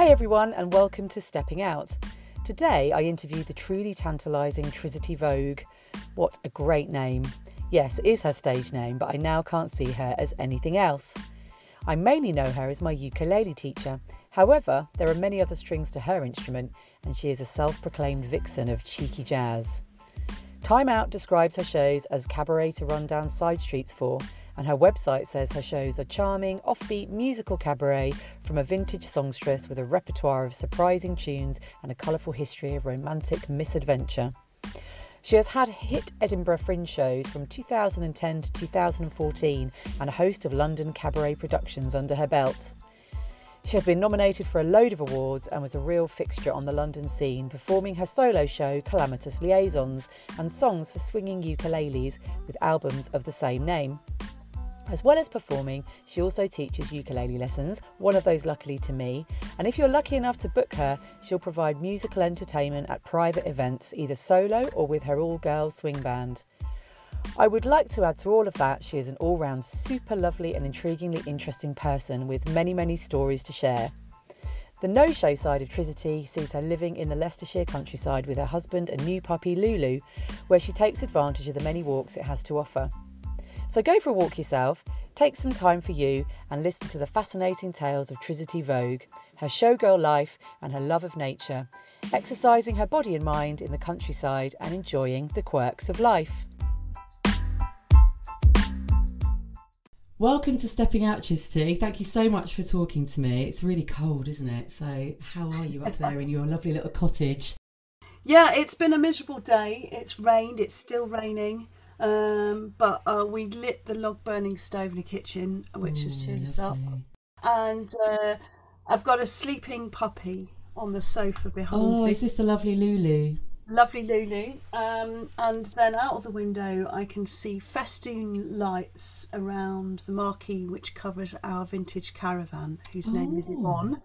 Hey everyone, and welcome to Stepping Out. Today I interview the truly tantalising Tricity Vogue. What a great name! Yes, it is her stage name, but I now can't see her as anything else. I mainly know her as my ukulele teacher. However, there are many other strings to her instrument, and she is a self proclaimed vixen of cheeky jazz. Time Out describes her shows as cabaret to run down side streets for, and her website says her shows are charming, offbeat musical cabaret from a vintage songstress with a repertoire of surprising tunes and a colourful history of romantic misadventure. She has had hit Edinburgh Fringe shows from 2010 to 2014 and a host of London cabaret productions under her belt. She has been nominated for a load of awards and was a real fixture on the London scene, performing her solo show Calamitous Liaisons and songs for swinging ukuleles with albums of the same name. As well as performing, she also teaches ukulele lessons, one of those luckily to me. And if you're lucky enough to book her, she'll provide musical entertainment at private events, either solo or with her all girl swing band. I would like to add to all of that, she is an all round super lovely and intriguingly interesting person with many, many stories to share. The no show side of Tricity sees her living in the Leicestershire countryside with her husband and new puppy Lulu, where she takes advantage of the many walks it has to offer. So go for a walk yourself, take some time for you, and listen to the fascinating tales of Tricity Vogue, her showgirl life, and her love of nature, exercising her body and mind in the countryside and enjoying the quirks of life. Welcome to Stepping Out, Tricity. Thank you so much for talking to me. It's really cold, isn't it? So, how are you up there in your lovely little cottage? Yeah, it's been a miserable day. It's rained, it's still raining. Um, but uh, we lit the log burning stove in the kitchen, which Ooh, has cheered us up. And uh, I've got a sleeping puppy on the sofa behind oh, me. is this the lovely Lulu? lovely Lulu. Um, and then out of the window, I can see festoon lights around the marquee which covers our vintage caravan, whose oh. name is oh. Yvonne.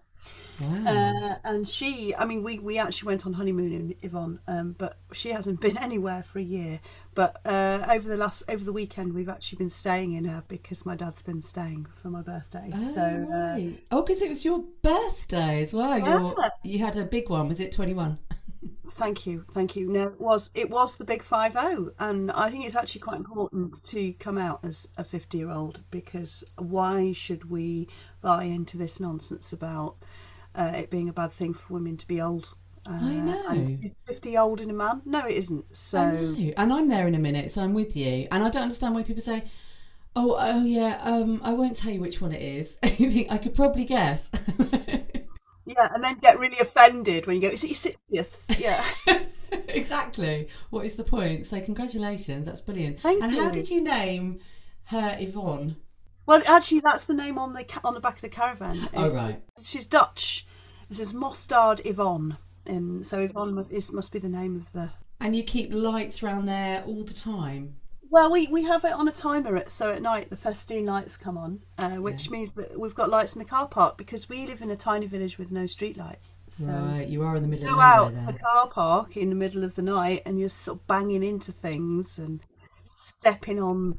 Wow. Uh, and she, I mean, we, we actually went on honeymoon in Yvonne, um, but she hasn't been anywhere for a year. But uh, over the last over the weekend, we've actually been staying in her because my dad's been staying for my birthday. Oh, so, uh, right. uh, oh, because it was your birthday as well. Yeah. you had a big one. Was it twenty one? Thank you, thank you. No, it was it was the big five zero, and I think it's actually quite important to come out as a fifty year old because why should we buy into this nonsense about uh, it being a bad thing for women to be old? Uh, I know. Is fifty old in a man? No, it isn't. So, and I'm there in a minute, so I'm with you, and I don't understand why people say. Oh, oh yeah. Um, I won't tell you which one it is. I I could probably guess. Yeah, and then get really offended when you go, is it your 60th? Yeah. exactly. What is the point? So, congratulations. That's brilliant. Thank and you. how did you name her Yvonne? Well, actually, that's the name on the on the back of the caravan. Oh, right. She's Dutch. This is Mostard Yvonne. And so Yvonne is, must be the name of the. And you keep lights around there all the time? Well, we, we have it on a timer, so at night the festoon lights come on, uh, which yeah. means that we've got lights in the car park because we live in a tiny village with no street lights. So right, you are in the middle. Of the Go out to the car park in the middle of the night, and you're sort of banging into things and stepping on,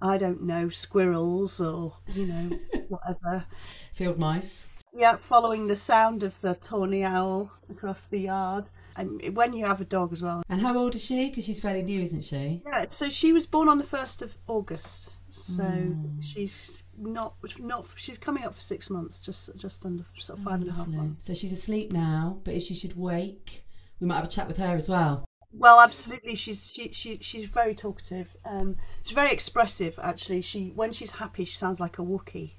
I don't know, squirrels or you know whatever. Field mice. Yeah, following the sound of the tawny owl across the yard. And when you have a dog as well. And how old is she? Because she's fairly new, isn't she? Yeah, so she was born on the 1st of August. So mm. she's not not she's coming up for six months, just just under sort of five oh, and a half months. So she's asleep now, but if she should wake, we might have a chat with her as well. Well, absolutely. She's she, she she's very talkative. Um, she's very expressive. Actually, she when she's happy, she sounds like a Wookie.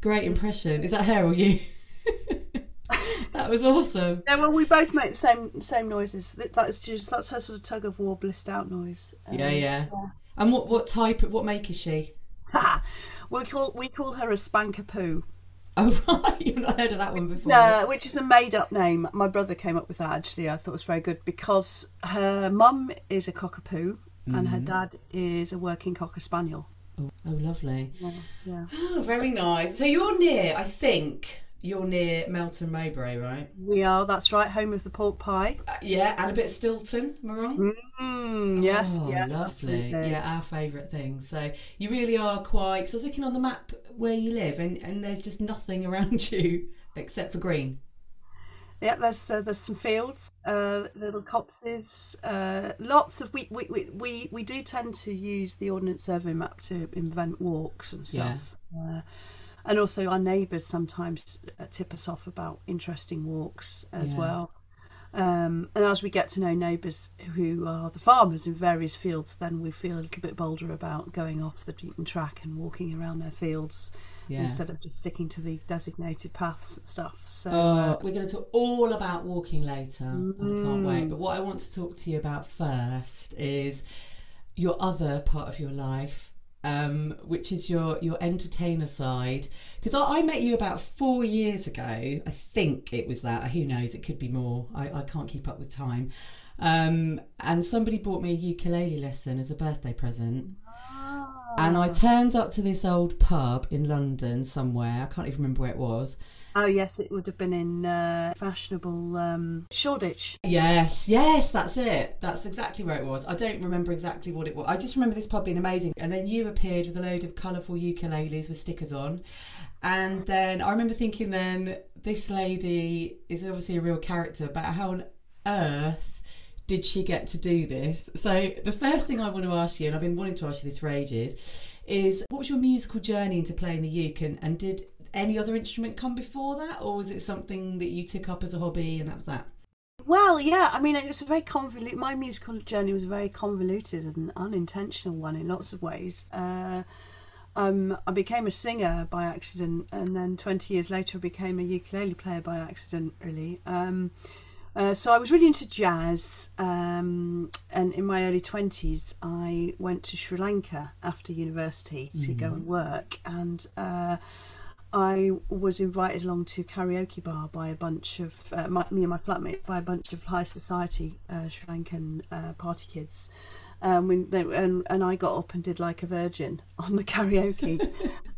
Great impression. Is that her or you? that was awesome. Yeah, well, we both make the same same noises. That's just that's her sort of tug of war, blissed out noise. Um, yeah, yeah, yeah. And what what type? What make is she? we call we call her a spanker poo. Oh right, you've not heard of that one before. No, which is a made up name. My brother came up with that actually. I thought it was very good because her mum is a cockapoo mm-hmm. and her mm-hmm. dad is a working cocker spaniel. Oh, oh lovely. Yeah, yeah. Oh, very nice. So you're near, I think, you're near Melton Mowbray, right? We are. That's right. Home of the pork pie. Uh, yeah, and a bit Stilton. Am I wrong? Mm, yes. Oh, yes. lovely. absolutely. Yeah, our favourite thing. So you really are quite. Because I was looking on the map where you live, and, and there's just nothing around you except for green. Yeah, there's uh, there's some fields, uh, little copses, uh, lots of we, we we we we do tend to use the Ordnance Survey map to invent walks and stuff, uh, and also our neighbours sometimes uh, tip us off about interesting walks as Yeah. well. Um, and as we get to know neighbours who are the farmers in various fields, then we feel a little bit bolder about going off the beaten track and walking around their fields Yeah. instead of just sticking to the designated paths and stuff. So. Oh, uh, we're going to talk all about walking later, and I can't wait. But what I want to talk to you about first is your other part of your life, um, which is your your entertainer side. Because I, I met you about four years ago. I think it was that. Who knows? It could be more. I, I can't keep up with time. Um, and somebody bought me a ukulele lesson as a birthday present. And I turned up to this old pub in London somewhere. I can't even remember where it was. Oh yes, it would have been in uh, fashionable um, Shoreditch. Yes, yes, that's it. That's exactly where it was. I don't remember exactly what it was. I just remember this pub being amazing. And then you appeared with a load of colourful ukuleles with stickers on. And then I remember thinking then, this lady is obviously a real character, but how on earth did she get to do this? So the first thing I want to ask you, and I've been wanting to ask you this for ages, is what was your musical journey into playing the uke and, and did any other instrument come before that or was it something that you took up as a hobby and that was that? Well, yeah, I mean, it was a very convoluted. My musical journey was a very convoluted and unintentional one in lots of ways. Uh, um, I became a singer by accident, and then 20 years later, I became a ukulele player by accident, really. Um, uh, so I was really into jazz, um, and in my early 20s, I went to Sri Lanka after university to go and work, and uh, I was invited along to karaoke bar by a bunch of uh, my, me and my flatmate by a bunch of high society uh, Sri Lankan uh, party kids. Um, we, they, and and I got up and did like a virgin on the karaoke,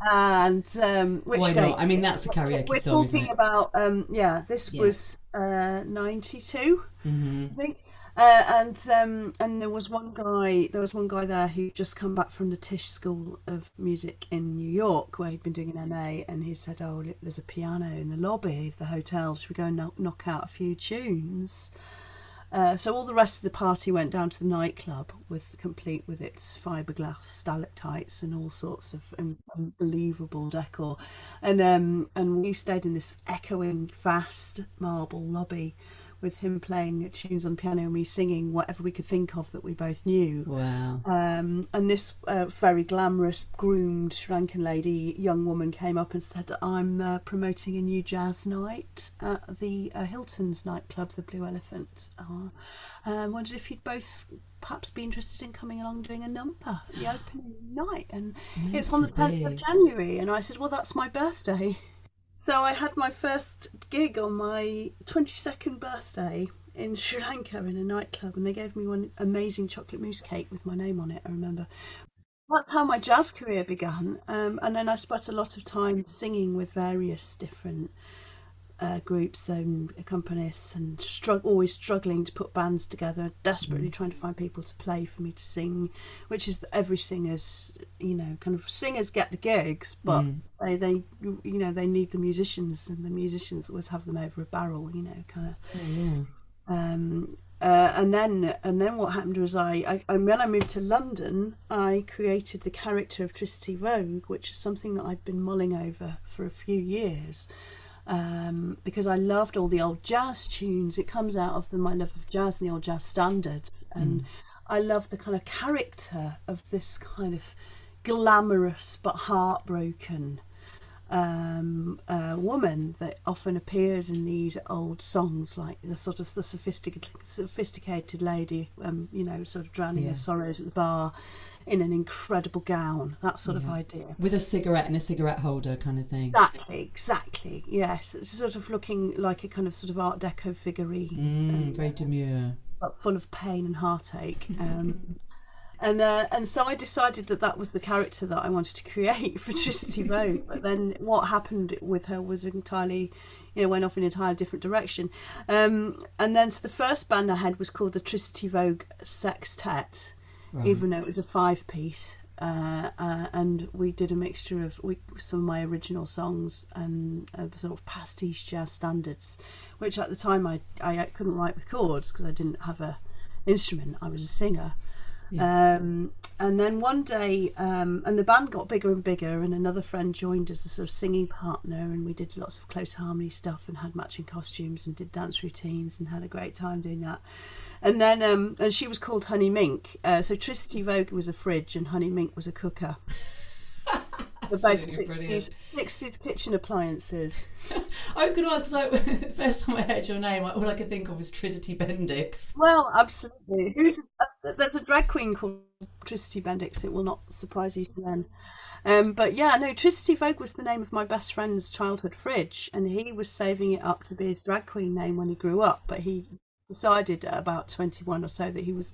and um, which Why date? not? I mean, that's a karaoke We're song, isn't talking about um, yeah. This Yeah. was uh, ninety two. Mm-hmm. I think. Uh, and um, and there was one guy. There was one guy there who just come back from the Tisch School of Music in New York, where he'd been doing an MA, and he said, "Oh, there's a piano in the lobby of the hotel. Should we go and knock, knock out a few tunes?" Uh, so all the rest of the party went down to the nightclub with complete with its fiberglass stalactites and all sorts of un- unbelievable decor, and um, and we stayed in this echoing vast marble lobby with him playing tunes on piano and me singing whatever we could think of that we both knew. Wow. Um, and this uh, very glamorous, groomed Sri Lankan lady, young woman, came up and said, "I'm uh, promoting a new jazz night at the uh, Hilton's nightclub, the Blue Elephant. I wondered if you'd both perhaps be interested in coming along doing a number at the opening night, and it's on the Meant 10th of. January." And I said, "Well, that's my birthday." So I had my first gig on my 22nd birthday in Sri Lanka in a nightclub, and they gave me one amazing chocolate mousse cake with my name on it. I remember. That's how my jazz career began, um, and then I spent a lot of time singing with various different uh, groups and accompanists, and strugg- always struggling to put bands together, desperately trying to find people to play for me to sing, which is every singer's, you know, kind of singers get the gigs, but they, they, you know, they need the musicians, and the musicians always have them over a barrel, you know, kind of. Yeah. Um, uh, and then and then what happened was I, I, when I moved to London I created the character of Tricity Vogue which is something that I've been mulling over for a few years um, because I loved all the old jazz tunes. It comes out of the, my love of jazz and the old jazz standards. And I love the kind of character of this kind of glamorous but heartbroken um, uh, woman that often appears in these old songs, like the sort of the sophisticated, sophisticated lady, um, you know, sort of drowning Yeah. her sorrows at the bar in an incredible gown. That sort of idea. With a cigarette and a cigarette holder kind of thing. Exactly, exactly. Yes, it's sort of looking like a kind of sort of Art Deco figurine, Mm, very demure. but full of pain and heartache. Um, And uh, and so I decided that that was the character that I wanted to create for Tricity Vogue. but then what happened with her was entirely, you know, went off in an entirely different direction. Um, and then so the first band I had was called the Tricity Vogue Sextet, right. even though it was a five piece. Uh, uh, and we did a mixture of we, some of my original songs and uh, sort of pastiche jazz standards, which at the time I, I couldn't write with chords because I didn't have a instrument. I was a singer. Yeah. Um, and then one day, um, and the band got bigger and bigger, and another friend joined as a sort of singing partner, and we did lots of close harmony stuff and had matching costumes and did dance routines and had a great time doing that. And then, um, and she was called Honey Mink. Uh, so Tricity Vogue was a fridge, and Honey Mink was a cooker. the both 60s, 60s kitchen appliances. I was going to ask because the first time I heard your name, all I could think of was Tricity Bendix. Well, absolutely. Who's uh, there's a drag queen called Tricity Bendix. It will not surprise you to learn. Um, but yeah, no, Tricity Vogue was the name of my best friend's childhood fridge, and he was saving it up to be his drag queen name when he grew up. But he decided at about 21 or so that he was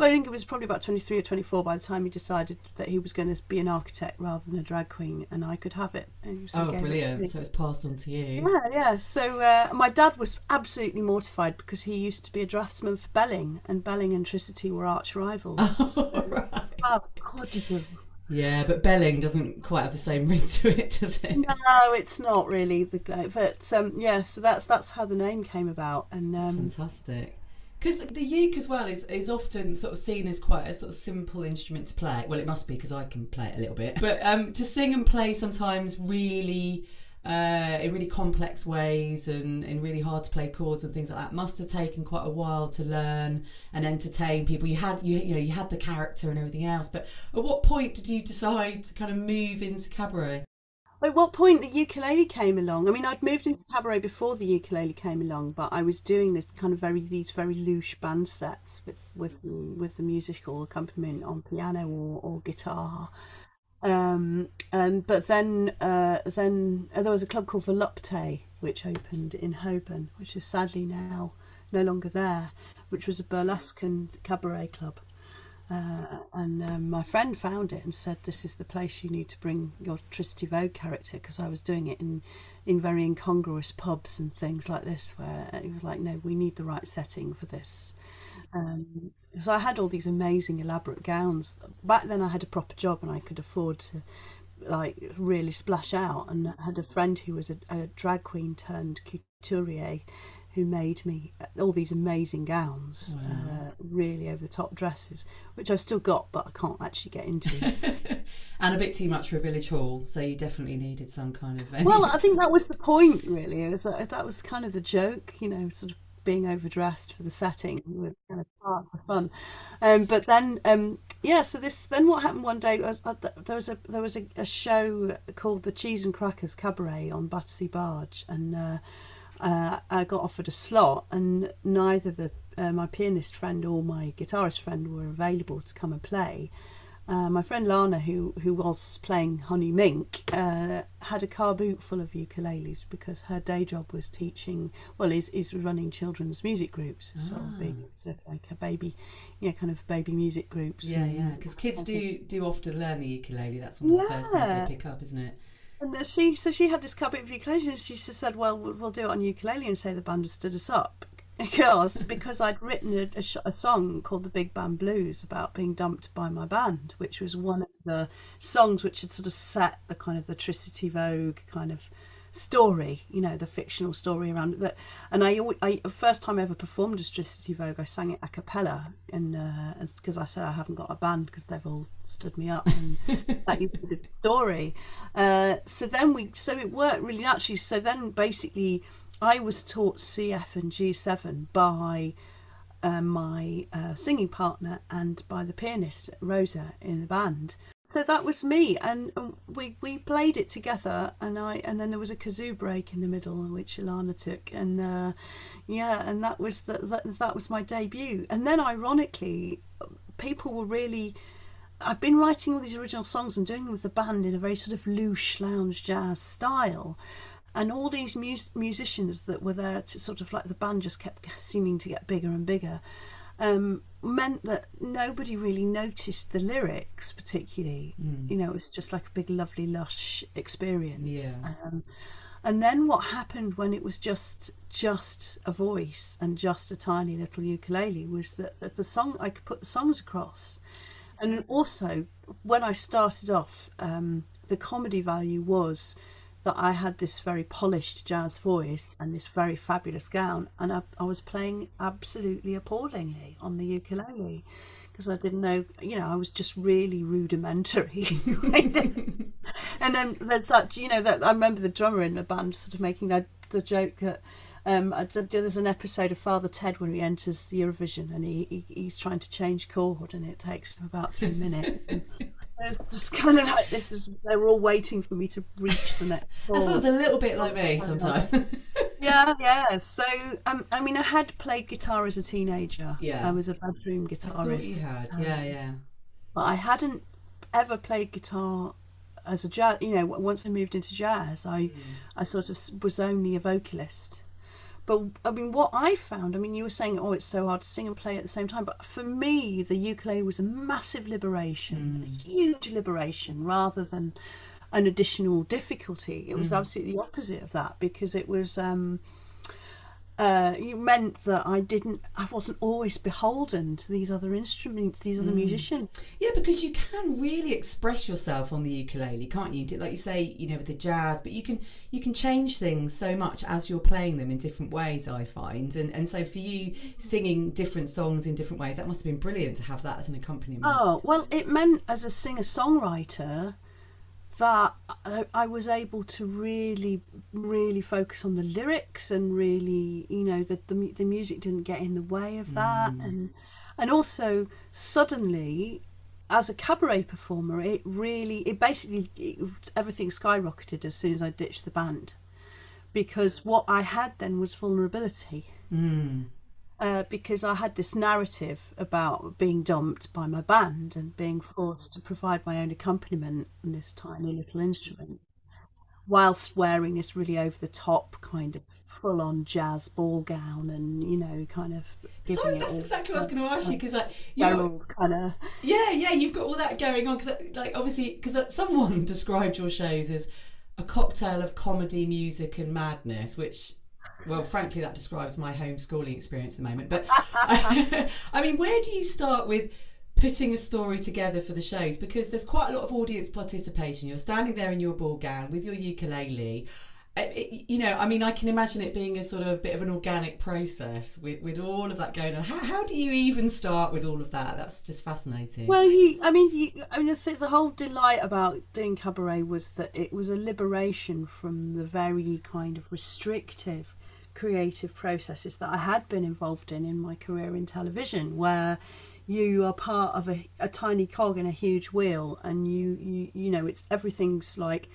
well, I think it was probably about 23 or 24 by the time he decided that he was going to be an architect rather than a drag queen, and I could have it. oh, brilliant. It so it's passed on to you. Yeah, yeah. So uh, my dad was absolutely mortified because he used to be a draftsman for Belling, and Belling and Tricity were arch rivals. Oh, so, right. Oh, God, yeah, but Belling doesn't quite have the same ring to it, does it? No, it's not really. The but um, yeah, so that's that's how the name came about, and um, fantastic. Because the uke as well is, is often sort of seen as quite a sort of simple instrument to play. Well, it must be because I can play it a little bit. But um, to sing and play sometimes really uh, in really complex ways and in really hard to play chords and things like that must have taken quite a while to learn and entertain people. You had you you know you had the character and everything else. But at what point did you decide to kind of move into cabaret? At what point the ukulele came along? I mean, I'd moved into cabaret before the ukulele came along, but I was doing this kind of very these very louche band sets with with with the musical accompaniment on piano or, or guitar. Um, and but then uh, then uh, there was a club called Volupte which opened in Holborn, which is sadly now no longer there, which was a burlesque and cabaret club. Uh, and um, my friend found it and said, "This is the place you need to bring your Tricity Vogue character," because I was doing it in in very incongruous pubs and things like this, where it was like, "No, we need the right setting for this." Um, so I had all these amazing elaborate gowns. Back then, I had a proper job and I could afford to like really splash out. And I had a friend who was a, a drag queen turned couturier who made me all these amazing gowns, wow. uh, really over the top dresses, which I've still got, but I can't actually get into. and a bit too much for a village hall, so you definitely needed some kind of. Well, I think that was the point, really. It was uh, that was kind of the joke, you know, sort of being overdressed for the setting was kind of part the fun. Um, but then, um, yeah. So this then what happened one day? Was, uh, there was a there was a, a, show called the Cheese and Crackers Cabaret on Battersea Barge, and. Uh, uh, I got offered a slot, and neither the uh, my pianist friend or my guitarist friend were available to come and play. Uh, my friend Lana, who who was playing Honey Mink, uh, had a car boot full of ukuleles because her day job was teaching. Well, is is running children's music groups, ah. sort of being sort of like a baby, you know, kind of baby music groups. Yeah, yeah, because kids do do often learn the ukulele. That's one of the first things they pick up, isn't it? And she so she had this carpet of ukulele and she said, "Well, we'll do it on ukulele and say the band stood us up." Because because I'd written a, a, a, song called the Big Band Blues about being dumped by my band, which was one of the songs which had sort of set the kind of the Tricity Vogue kind of story, you know, the fictional story around that. And I, I, the first time I ever performed as Tricity Vogue, I sang it a cappella, and because uh, I said I haven't got a band because they've all stood me up, and that used to be the story. Uh, so then we, so it worked really naturally. So then basically, I was taught CF and G7 by. Uh, my uh, singing partner and by the pianist Rosa in the band, so that was me and, and, we we played it together and i and then there was a kazoo break in the middle which ilana took and uh, yeah and that was that, that was my debut and then ironically people were really i've been writing all these original songs and doing them with the band in a very sort of loose lounge jazz style and all these mus- musicians that were there to sort of like the band just kept seeming to get bigger and bigger um, meant that nobody really noticed the lyrics particularly. You know, it was just like a big, lovely, lush experience. Yeah. Um, and then what happened when it was just just a voice and just a tiny little ukulele was that, that the song I could put the songs across, and also when I started off, um, the comedy value was that I had this very polished jazz voice and this very fabulous gown, and I, I was playing absolutely appallingly on the ukulele because I didn't know, you know, I was just really rudimentary. and then there's that, you know, that I remember the drummer in the band sort of making that, the joke that. Um, there's an episode of Father Ted when he enters the Eurovision and he, he he's trying to change chord and it takes him about three minutes. It's just kind of like this is they were all waiting for me to reach the next That sounds a little bit like me sometimes. yeah, yeah. So, um, I mean, I had played guitar as a teenager. Yeah. I was a bedroom guitarist. had, Um, yeah, yeah. But I hadn't ever played guitar as a jazz. You know, once I moved into jazz, I, Mm. I sort of was only a vocalist. But I mean, what I found, I mean, you were saying, oh, it's so hard to sing and play at the same time. But for me, the ukulele was a massive liberation, a huge liberation, rather than an additional difficulty. It was absolutely the opposite of that because it was. Um, uh, it meant that I didn't, I wasn't always beholden to these other instruments, these other musicians. Yeah, because you can really express yourself on the ukulele, can't you? Like you say, you know, with the jazz, but you can you can change things so much as you're playing them in different ways. I find, and and so for you singing different songs in different ways, that must have been brilliant to have that as an accompaniment. Oh, well, it meant as a singer songwriter that I, was able to really, really focus on the lyrics and really, you know, that the, the music didn't get in the way of that. And, and also, suddenly, as a cabaret performer, it really, it basically, it, everything skyrocketed as soon as I ditched the band. Because what I had then was vulnerability Mm. Uh, because I had this narrative about being dumped by my band and being forced to provide my own accompaniment on this tiny little instrument, whilst wearing this really over the top kind of full on jazz ball gown and you know kind of So giving it that's exactly what I was going to ask you because like you're, kind of Yeah, yeah, you've got all that going on because, like, obviously, because someone described your shows as a cocktail of comedy, music, and madness, which, well, frankly, that describes my homeschooling experience at the moment. But I mean, where do you start with? Putting a story together for the shows because there's quite a lot of audience participation. You're standing there in your ball gown with your ukulele. Uh, it- you know, I mean, I can imagine it being a sort of bit of an organic process with, with all of that going on. How, how do you even start with all of that? That's just fascinating. Well, you, I mean, you, I mean, the, th- the whole delight about doing cabaret was that it was a liberation from the very kind of restrictive creative processes that I had been involved in in my career in television, where you are part of a, a tiny cog in a huge wheel, and you, you, you know, it's everything's like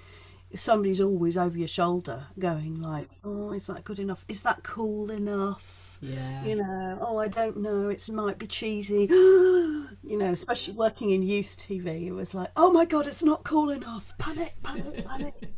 somebody's always over your shoulder, going like, "Oh, is that good enough? Is that cool enough?" yeah. you know, oh, I don't know, it might be cheesy. you know, especially working in youth TV, it was like, oh my god, it's not cool enough. Panic, panic, panic.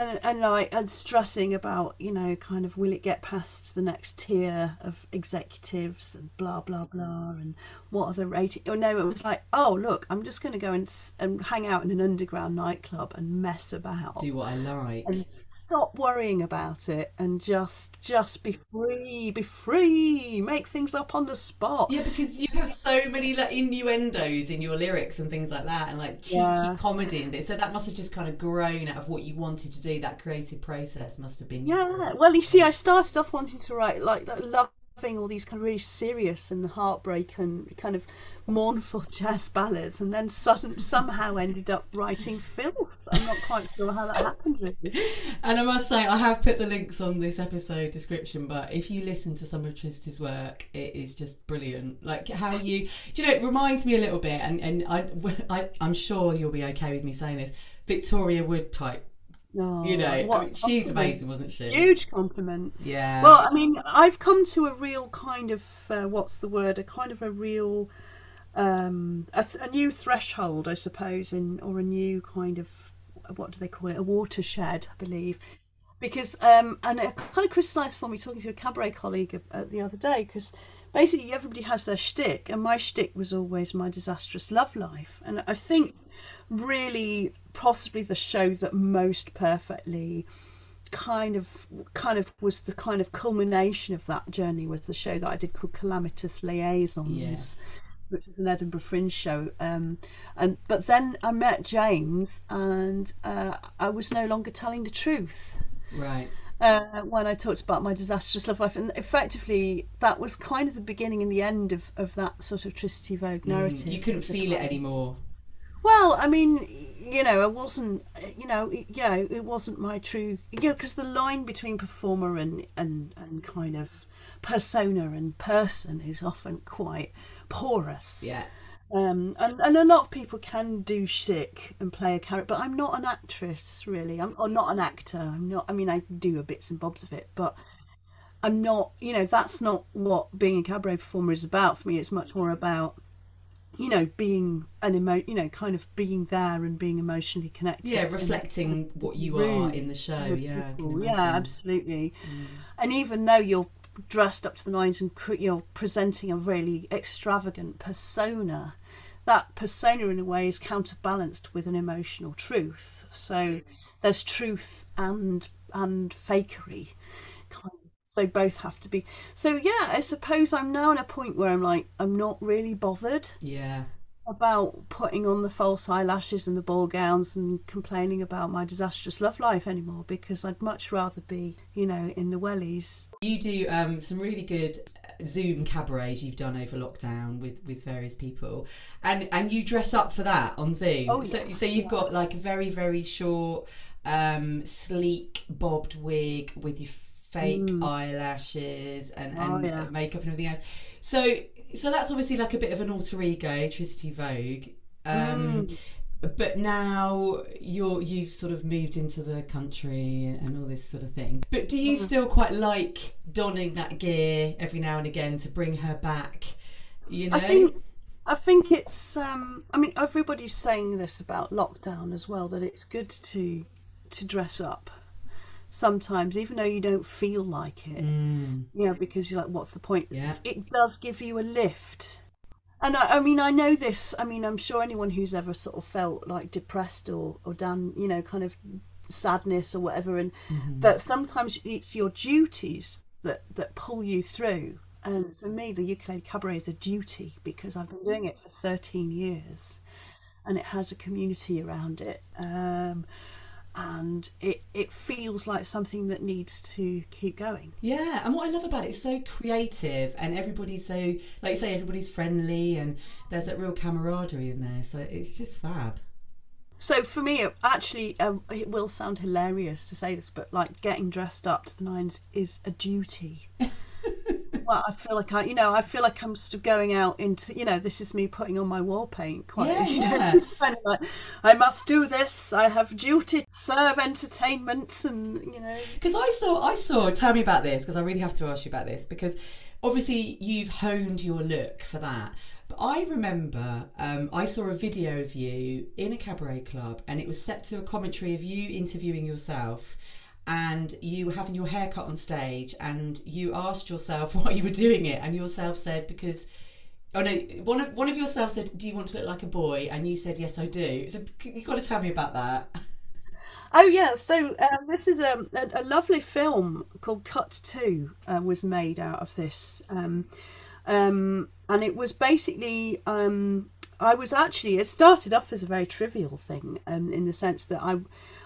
And, and like and stressing about you know kind of will it get past the next tier of executives and blah blah blah and what are the rating oh no it was like oh look i'm just going to go and, and hang out in an underground nightclub and mess about do what I like. and stop worrying about it and just just be free be free make things up on the spot Yeah, because you have so many like innuendos in your lyrics and things like that, and like cheeky Yeah. comedy and this. So that must have just kind of grown out of what you wanted to do. That creative process must have been. yeah well you see i started off wanting to write like, like loving all these kind of really serious and heartbreak and kind of mournful jazz ballads and then sudden, somehow ended up writing filth i'm not quite sure how that happened really And I must say, I have put the links on this episode description, but if you listen to some of Tricity's work, it is just brilliant. Like how you, do you know, it reminds me a little bit, and, and I, I, I'm sure you'll be okay with me saying this, Victoria Wood type. Oh, You know, I mean, she's amazing, wasn't she? huge compliment Yeah. Well, I mean, I've come to a real kind of uh, what's the word? A kind of a real um, a, th- a new threshold, I suppose, in or a new kind of what do they call it? A watershed, I believe. Because um, and it kind of crystallised for me talking to a cabaret colleague uh, the other day because basically everybody has their shtick, and my shtick was always my disastrous love life, and I think really possibly the show that most perfectly kind of kind of was the kind of culmination of that journey was the show that I did called Calamitous Liaisons. Yes. Which is an Edinburgh Fringe show, um, and but then I met James, and uh, I was no longer telling the truth Right. uh, when I talked about my disastrous love life, and effectively that was kind of the beginning and the end of, of that sort of Tricity Vogue narrative. Mm, You couldn't feel it anymore. Well, I mean, you know, it wasn't, you know, it- yeah, it wasn't my true, you know, because the line between performer and, and, and kind of persona and person is often quite porous. Yeah. Um, and, and a lot of people can do shtick and play a character, but I'm not an actress really. I'm or not an actor. I'm not. I mean, I do a bits and bobs of it, but I'm not. You know, that's not what being a cabaret performer is about for me. It's much more about, you know, being an emo. You know, kind of being there and being emotionally connected. Yeah, and- reflecting what you room are in the show. Yeah. Yeah, absolutely. Mm. And even though you're dressed up to the nines and you're presenting a really extravagant persona, that persona in a way is counterbalanced with an emotional truth. So there's truth and and fakery. They both have to be. So yeah, I suppose I'm now at a point where I'm like I'm not really bothered Yeah. about putting on the false eyelashes and the ball gowns and complaining about my disastrous love life anymore because I'd much rather be, you know, in the wellies. You do um, some really good Zoom cabarets you've done over lockdown with, with various people, and and you dress up for that on Zoom. Oh, so yeah. so you've got like a very very short, um, sleek bobbed wig with your fake eyelashes and, Mm. Oh, and yeah. makeup and everything else. So so that's obviously like a bit of an alter ego, Tricity Vogue. Um, Mm. but now you're you've sort of moved into the country and, all this sort of thing but do Mm. you still quite like donning that gear every now and again to bring her back you know I think I think it's um I mean everybody's saying this about lockdown as well that it's good to to dress up sometimes even though you don't feel like it. Mm, You know, because you're like what's the point? yeah it does give you a lift. And I, I mean, I know this. I mean, I'm sure anyone who's ever sort of felt like depressed or, or done, you know, kind of sadness or whatever, and but sometimes it's your duties that, that pull you through. And for me, the ukulele cabaret is a duty because I've been doing it for 13 years and it has a community around it. Um, and it, it feels like something that needs to keep going. yeah and what i love about it is so creative and everybody's so like you say everybody's friendly and there's that real camaraderie in there so it's just fab So for me, it actually, um, it will sound hilarious to say this, but like getting dressed up to the nines is a duty. well, I feel like I, you know, I feel like I'm sort of going out into, you know, this is me putting on my wall paint. Quite, Yeah, you know, yeah. kind of like, I must do this. I have duty to serve entertainment, and you know, Because I saw, I saw. Tell me about this because I really have to ask you about this because obviously you've honed your look for that. But I remember um, I saw a video of you in a cabaret club, and it was set to a commentary of you interviewing yourself. And you having your hair cut on stage, and you asked yourself why you were doing it, and yourself said because Oh no! One of one of yourself said, "Do you want to look like a boy?" And you said, "Yes, I do." So you've got to tell me about that. Oh yeah, so um, this is a, a, a lovely film called Cut Two uh, was made out of this, um, um, and it was basically um, I was actually it started off as a very trivial thing um, in the sense that I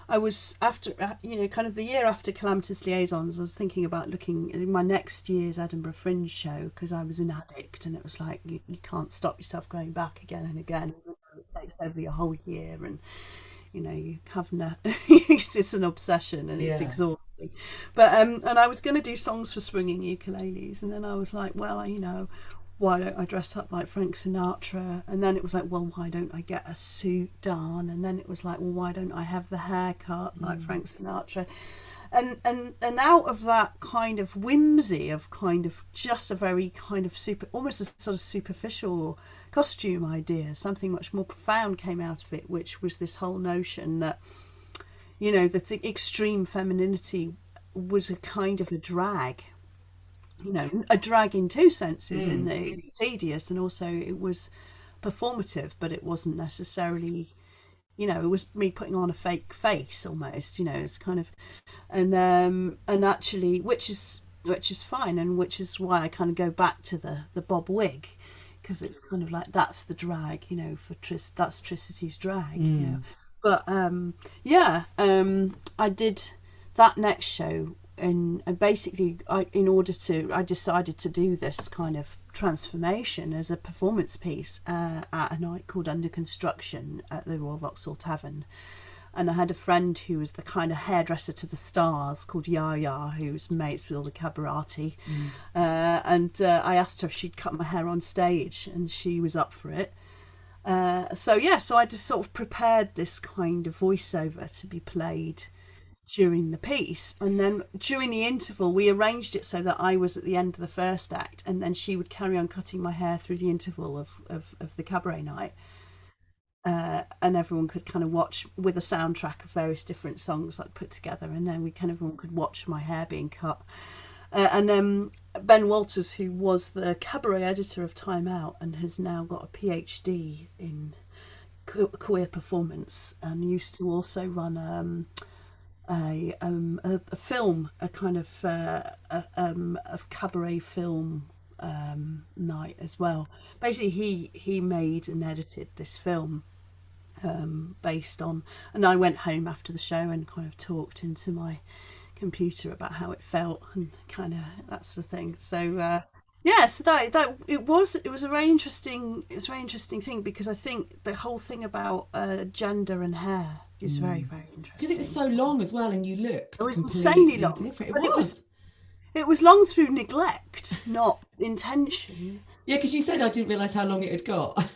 I was after uh, you know kind of the year after Calamitous Liaisons I was thinking about looking at my next year's Edinburgh Fringe show because I was an addict and it was like you, you can't stop yourself going back again and again it takes over your whole year and you know you have no it's just an obsession and it's Yeah. exhausting but um and i was going to do songs for swinging ukuleles and then i was like well you know why don't i dress up like frank sinatra? And then it was like well why don't i get a suit done? And then it was like well why don't i have the haircut like mm. frank sinatra? And and and out of that kind of whimsy of kind of just a very kind of super almost a sort of superficial costume idea something much more profound came out of it which was this whole notion that you know that the extreme femininity was a kind of a drag you know a drag in two senses in that it was tedious and also it was performative but it wasn't necessarily you know it was me putting on a fake face almost you know it's kind of and um and actually which is which is fine and which is why i kind of go back to the the bob wig because it's kind of like that's the drag you know for Tris that's Tricity's drag you know. But um yeah um i did that next show and, and basically I, in order to i decided to do this kind of transformation as a performance piece uh, at a night called under construction at the royal vauxhall tavern and I had a friend who was the kind of hairdresser to the stars called Yaya, who was mates with all the cabarati. Uh, and uh, I asked her if she'd cut my hair on stage, and she was up for it. Uh, so yeah, so I just sort of prepared this kind of voiceover to be played during the piece, and then during the interval, we arranged it so that I was at the end of the first act, and then she would carry on cutting my hair through the interval of, of, of the cabaret night uh, and everyone could kind of watch with a soundtrack of various different songs like put together, and then we kind of everyone could watch my hair being cut. Uh, and then Ben Walters, who was the cabaret editor of Time Out and has now got a PhD in queer performance, and used to also run um, a, um, a a film, a kind of uh, a, um, a cabaret film um, night as well. Basically, he he made and edited this film um, based on, and I went home after the show and kind of talked into my computer about how it felt and kind of that sort of thing. So uh, yeah, so that that it was it was a very interesting it was a very interesting thing because I think the whole thing about uh, gender and hair is very mm. very interesting Because it was so long as well, and you looked It was insanely long, different. It but was. it was- It was long through neglect, not intention. Yeah, because you said I didn't realise how long it had got.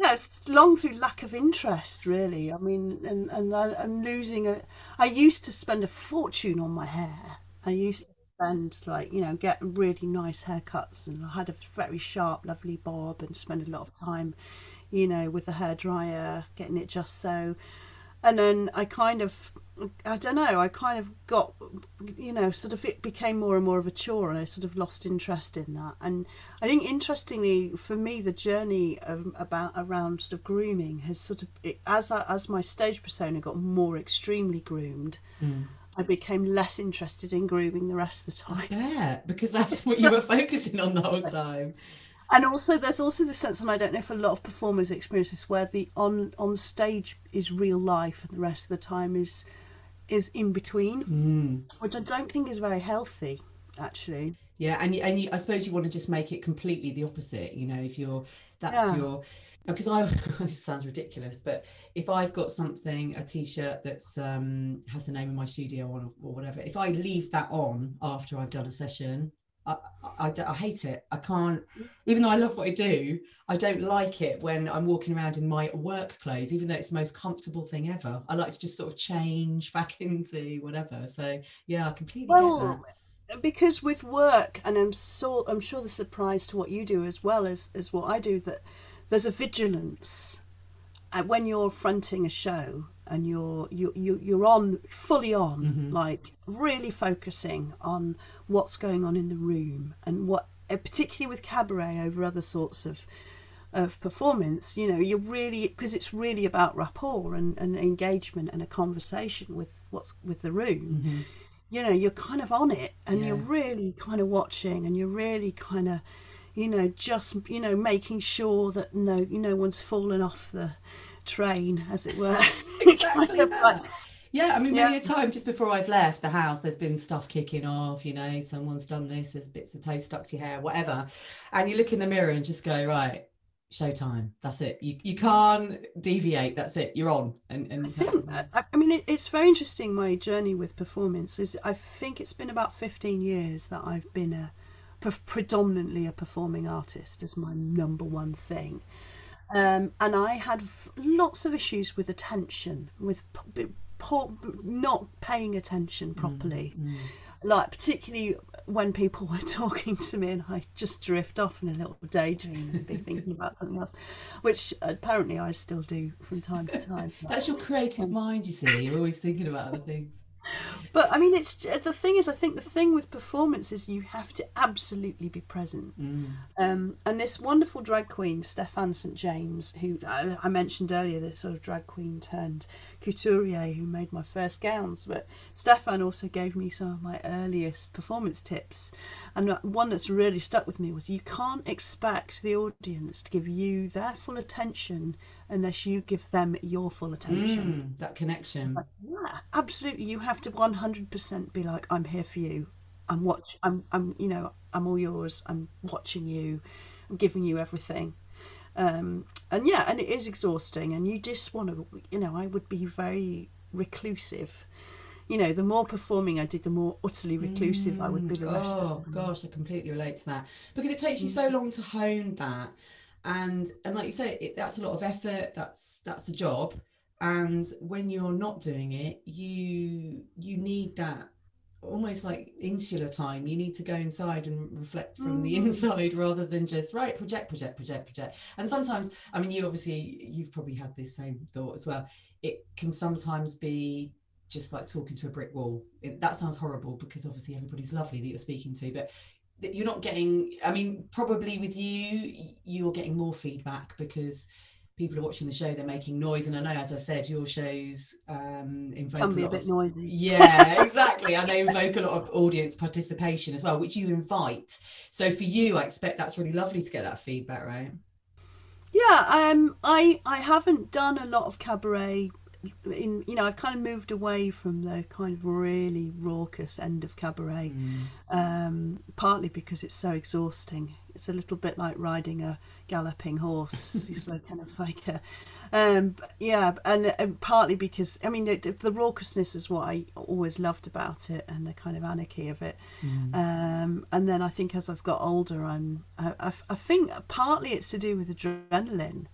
No, it's long through lack of interest, really. I mean, and and uh, I, I'm losing a. I used to spend a fortune on my hair. I used to spend like you know get really nice haircuts, and I had a very sharp, lovely bob, and spend a lot of time, you know, with the hair dryer, getting it just so. And then I kind of, I don't know, I kind of got, you know, sort of it became more and more of a chore, and I sort of lost interest in that. And I think interestingly for me, the journey of, about around sort of grooming has sort of it, as I, as my stage persona got more extremely groomed, hmm. I became less interested in grooming the rest of the time. yeah, because that's what you were focusing on the whole time. And also, there's also the sense, and I don't know if a lot of performers experience this, where the on on stage is real life, and the rest of the time is is in between, which I don't think is very healthy, actually. Yeah, and you, and you, I suppose you want to just make it completely the opposite. You know, if you're that's Yeah. your because I this sounds ridiculous, but if I've got something a T-shirt that's um has the name of my studio on or whatever, if I leave that on after I've done a session. I, I, I hate it. I can't, even though I love what I do, I don't like it when I'm walking around in my work clothes, even though it's the most comfortable thing ever. I like to just sort of change back into whatever. So, yeah, I completely get that. Well, because with work, and I'm so I'm sure this applies to what you do as well as as what I do. That there's a vigilance uh, when you're fronting a show and you're you you you're on fully on, like really focusing on what's going on in the room and what, uh, particularly with cabaret over other sorts of of performance you know you're really because it's really about rapport and, and engagement and a conversation with what's with the room. You know you're kind of on it and you're really kind of watching and you're really kind of you know just you know making sure that no no one's fallen off the train as it were exactly that. like- Yeah, I mean, many Yeah. a time just before I've left the house, there's been stuff kicking off, you know, someone's done this, there's bits of toast stuck to your hair, whatever. And you look in the mirror and just go, right, showtime. That's it. You you can't deviate. That's it. You're on. And and I think that, I mean, it, it's very interesting. My journey with performance is. I think it's been about fifteen years that I've been a pre- predominantly a performing artist as my number one thing, um, and I had lots of issues with attention, with poor, not paying attention properly. Like particularly when people were talking to me and I just drift off in a little daydream and be thinking about something else, which apparently I still do from time to time. that's your creative mind, you see. You're always thinking about other things. But I mean, it's the thing is, I think the thing with performance is you have to absolutely be present. Mm. Um, and this wonderful drag queen, Stefan St James, who I, I mentioned earlier, the sort of drag queen turned couturier who made my first gowns. But Stefan also gave me some of my earliest performance tips. And one that's really stuck with me was you can't expect the audience to give you their full attention unless you give them your full attention. Mm, that connection. Yeah, absolutely. You have to 100% be like, I'm here for you. I'm watch. I'm. I'm. You know. I'm all yours. I'm watching you. I'm giving you everything. Um, and yeah, and it is exhausting. And you just want to. You know, I would be very reclusive. You know, the more performing I did, the more utterly reclusive mm. I would be the rest. Oh gosh, I completely relate to that because it takes you so mm. long to hone that and and like you say it, that's a lot of effort that's that's a job. And when you're not doing it you you need that almost like insular time. You need to go inside and reflect from mm. the inside rather than just right project project project project. And sometimes i mean you obviously you've probably had this same thought as well. It can sometimes be just like talking to a brick wall. It, that sounds horrible because obviously everybody's lovely that you're speaking to but that you're not getting i mean probably with you you're getting more feedback because people are watching the show they're making noise. And i know as i said your shows um invoke Can be a, a bit of, noisy. Yeah exactly. And they invoke a lot of audience participation as well which you invite. So for you i expect that's really lovely to get that feedback right? Yeah um i i haven't done a lot of cabaret in you know I've kind of moved away from the kind of really raucous end of cabaret, mm. um, partly because it's so exhausting. It's a little bit like riding a galloping horse. it's like kind of like a, um, yeah, and, and, partly because I mean the, the, raucousness is what I always loved about it, and the kind of anarchy of it. Mm. Um, and then I think as I've got older, I'm I, I, I think partly it's to do with adrenaline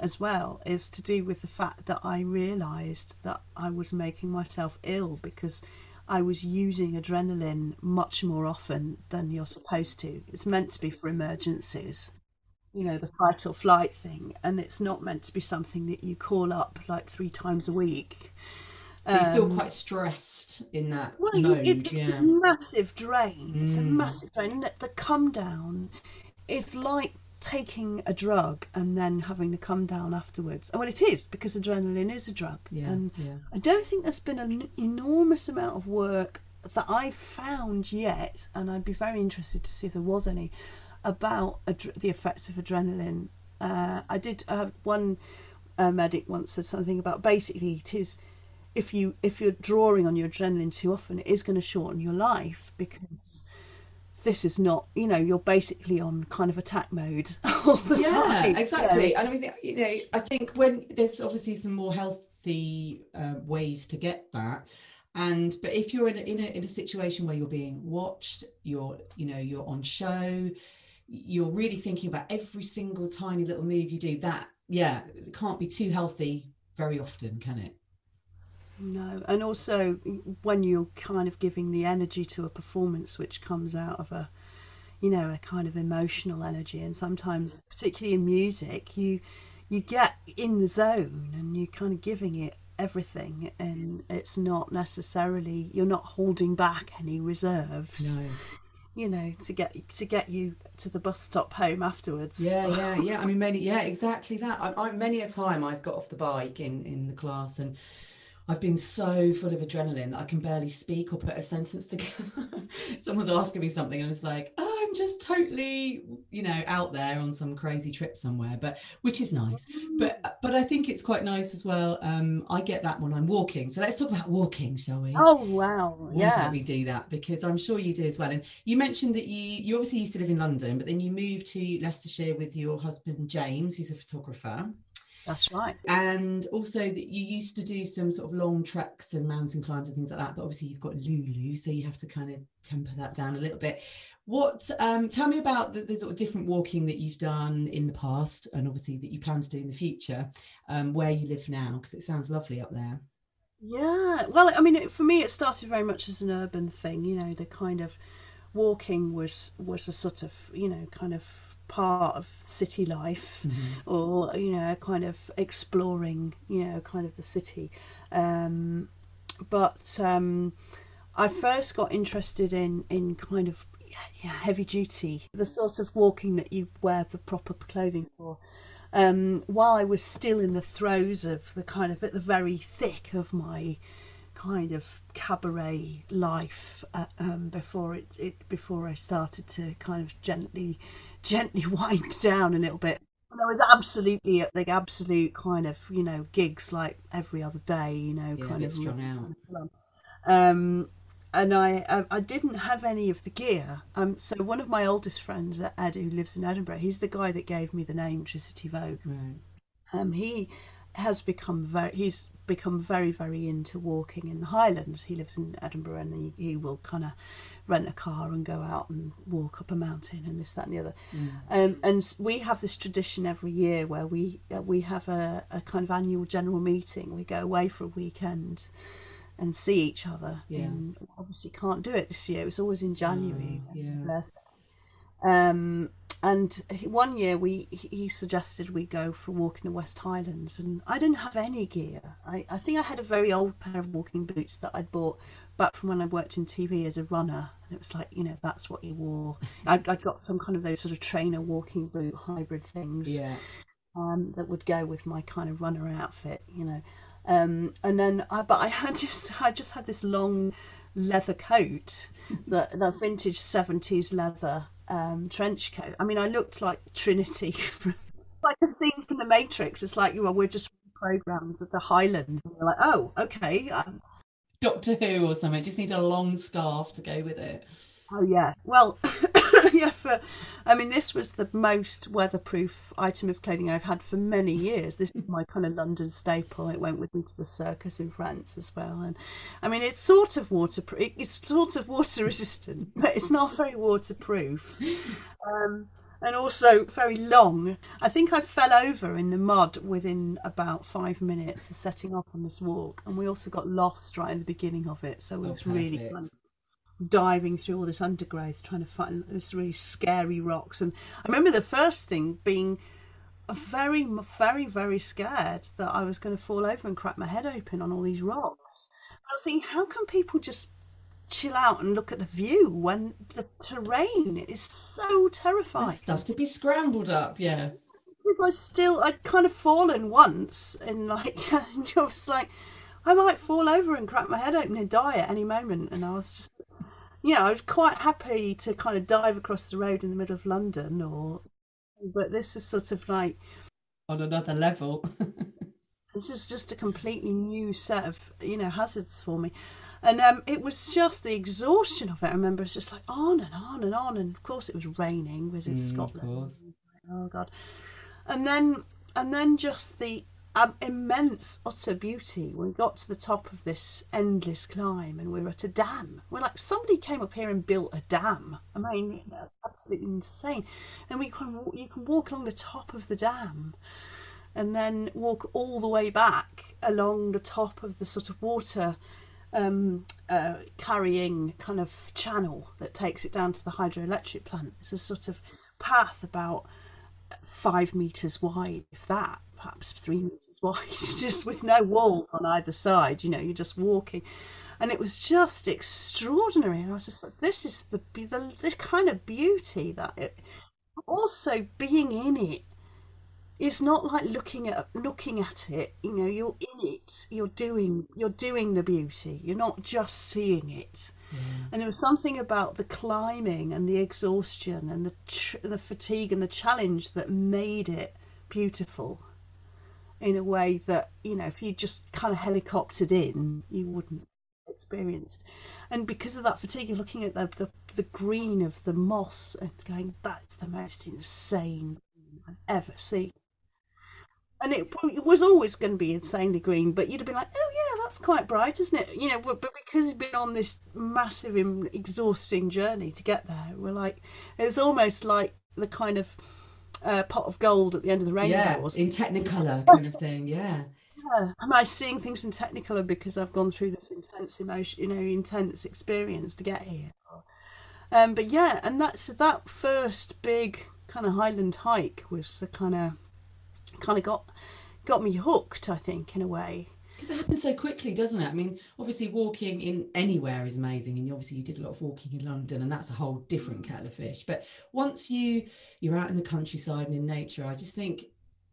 as well is to do with the fact that I realised that I was making myself ill because I was using adrenaline much more often than you're supposed to. It's meant to be for emergencies, you know, the fight or flight thing, and it's not meant to be something that you call up like three times a week. So you feel um, quite stressed in that well, mode, it, yeah. a massive drain. Mm. It's a mm. massive drain. And the come down is like taking a drug and then having to come down afterwards. Well, it is because adrenaline is a drug. Yeah, and yeah. I don't think there's been an enormous amount of work that I've found yet, and I'd be very interested to see if there was any about the effects of adrenaline. Uh, I did have one uh, medic once said something about basically it is if you if you're drawing on your adrenaline too often, it is going to shorten your life because this is not you know you're basically on kind of attack mode all the time. yeah, time exactly yeah. and i mean you know i think when there's obviously some more healthy uh, ways to get that and but if you're in a, in a in a situation where you're being watched you're you know you're on show you're really thinking about every single tiny little move you do that yeah it can't be too healthy very often can it no, and also when you're kind of giving the energy to a performance which comes out of a, you know, a kind of emotional energy, and sometimes, particularly in music, you you get in the zone and you're kind of giving it everything, and it's not necessarily you're not holding back any reserves. No. You know, to get to get you to the bus stop home afterwards. Yeah, yeah, yeah. I mean, many, yeah, exactly that. I, I many a time I've got off the bike in in the class and I've been so full of adrenaline that I can barely speak or put a sentence together. Someone's asking me something and it's like, oh, I'm just totally, you know, out there on some crazy trip somewhere, but which is nice. But but I think it's quite nice as well. Um, I get that when I'm walking. So let's talk about walking, shall we? Oh wow. Why yeah. don't we do that? Because I'm sure you do as well. And you mentioned that you you obviously used to live in London, but then you moved to Leicestershire with your husband James, who's a photographer. That's right. And also that you used to do some sort of long treks and mountain climbs and things like that, but obviously you've got Lulu, so you have to kind of temper that down a little bit. What um, tell me about the, the, sort of different walking that you've done in the past, and obviously that you plan to do in the future, um, where you live now, because it sounds lovely up there. Yeah, well, I mean, it, for me, it started very much as an urban thing. You know, the kind of walking was was a sort of you know kind of part of city life mm-hmm. or you know kind of exploring you know kind of the city um, but um, I first got interested in in kind of yeah, heavy duty, the sort of walking that you wear the proper clothing for. Um, while I was still in the throes of the kind of at the very thick of my kind of cabaret life uh, um, before it, it before I started to kind of gently gently wind down a little bit. And there was absolutely like absolute kind of you know gigs like every other day, you know, Yeah, kind of strung out. um, and I, I I didn't have any of the gear. Um, so one of my oldest friends, Ed, who lives in Edinburgh, he's the guy that gave me the name Tricity Vogue. Right. Um, he has become very he's become very very into walking in the Highlands. He lives in Edinburgh and he, he will kind of rent a car and go out and walk up a mountain and this that and the other. Um, and we have this tradition every year where we uh, we have a, a kind of annual general meeting. We go away for a weekend and see each other. Yeah. In, obviously can't do it this year. It was always in January. Oh, yeah. birthday. Um, and one year we he suggested we go for a walk in the West Highlands, and I didn't have any gear. I, I think I had a very old pair of walking boots that I'd bought back from when I worked in TV as a runner, and it was like you know that's what you wore. I I'd got some kind of those sort of trainer walking boot hybrid things Yeah. um, that would go with my kind of runner outfit, you know. Um, and then, I, but I had just, I just had this long leather coat, the, the vintage seventies leather um, trench coat. I mean, I looked like Trinity, like a scene from The Matrix. It's like you know, we're just programs of the Highlands, and you're like, oh, okay, um, Doctor Who or something. Just need a long scarf to go with it. Oh yeah. Well, yeah. For I mean, this was the most weatherproof item of clothing I've had for many years. This is my kind of London staple. It went with me to the circus in France as well, and I mean, it's sort of waterproof. It's sort of water resistant, but it's not very waterproof. Um, and also very long. I think I fell over in the mud within about five minutes of setting off on this walk, and we also got lost right at the beginning of it. So it Oh, was really fun diving through all this undergrowth trying to find this really scary rocks and i remember the first thing being very very very scared that i was going to fall over and crack my head open on all these rocks i was thinking how can people just chill out and look at the view when the terrain is so terrifying Stuff to be scrambled up. Yeah. because I still I'd kind of fallen once and like I was like I might fall over and crack my head open and die at any moment and I was just you know I was quite happy to kind of dive across the road in the middle of London or but this is sort of like On another level. this is just a completely new set of you know hazards for me. And um, it was just the exhaustion of it. I remember it's just like on and on and on. And of course it was raining was in of scotland. course. oh god. And then and then just the um, immense utter beauty. We got to the top of this endless climb and we were at a dam. We're like somebody came up here and built a dam. I mean that's absolutely insane. And we can you can walk along the top of the dam and then walk all the way back along the top of the sort of water um, uh, carrying kind of channel that takes it down to the hydroelectric plant. It's a sort of path about five meters wide, if that, perhaps three meters wide, just with no walls on either side. You know, you're just walking. And it was just extraordinary. And I was just like, this is the, the, the kind of beauty that it, also being in it it's not like looking at looking at it you know you're in it you're doing you're doing the beauty you're not just seeing it mm. and there was something about the climbing and the exhaustion and the tr- the fatigue and the challenge that made it beautiful in a way that you know if you just kind of helicoptered in you wouldn't experienced and because of that fatigue you're looking at the, the, the green of the moss and going that's the most insane i've ever seen and it, it was always going to be insanely green, but you'd have been like, "Oh yeah, that's quite bright, isn't it?" You know, but, because you've been on this massive, exhausting journey to get there, we're like, it's almost like the kind of uh, pot of gold at the end of the rainbow. Yeah. In Technicolor kind of thing. Yeah. Yeah. Am I seeing things in Technicolor because I've gone through this intense emotion, you know, intense experience to get here? Um, but yeah, and that's that first big kind of Highland hike was the kind of kind of got got me hooked. I think in a way. Because it happens so quickly, doesn't it? I mean, obviously, walking in anywhere is amazing, and obviously, you did a lot of walking in London, and that's a whole different kettle of fish. But once you you're out in the countryside and in nature, I just think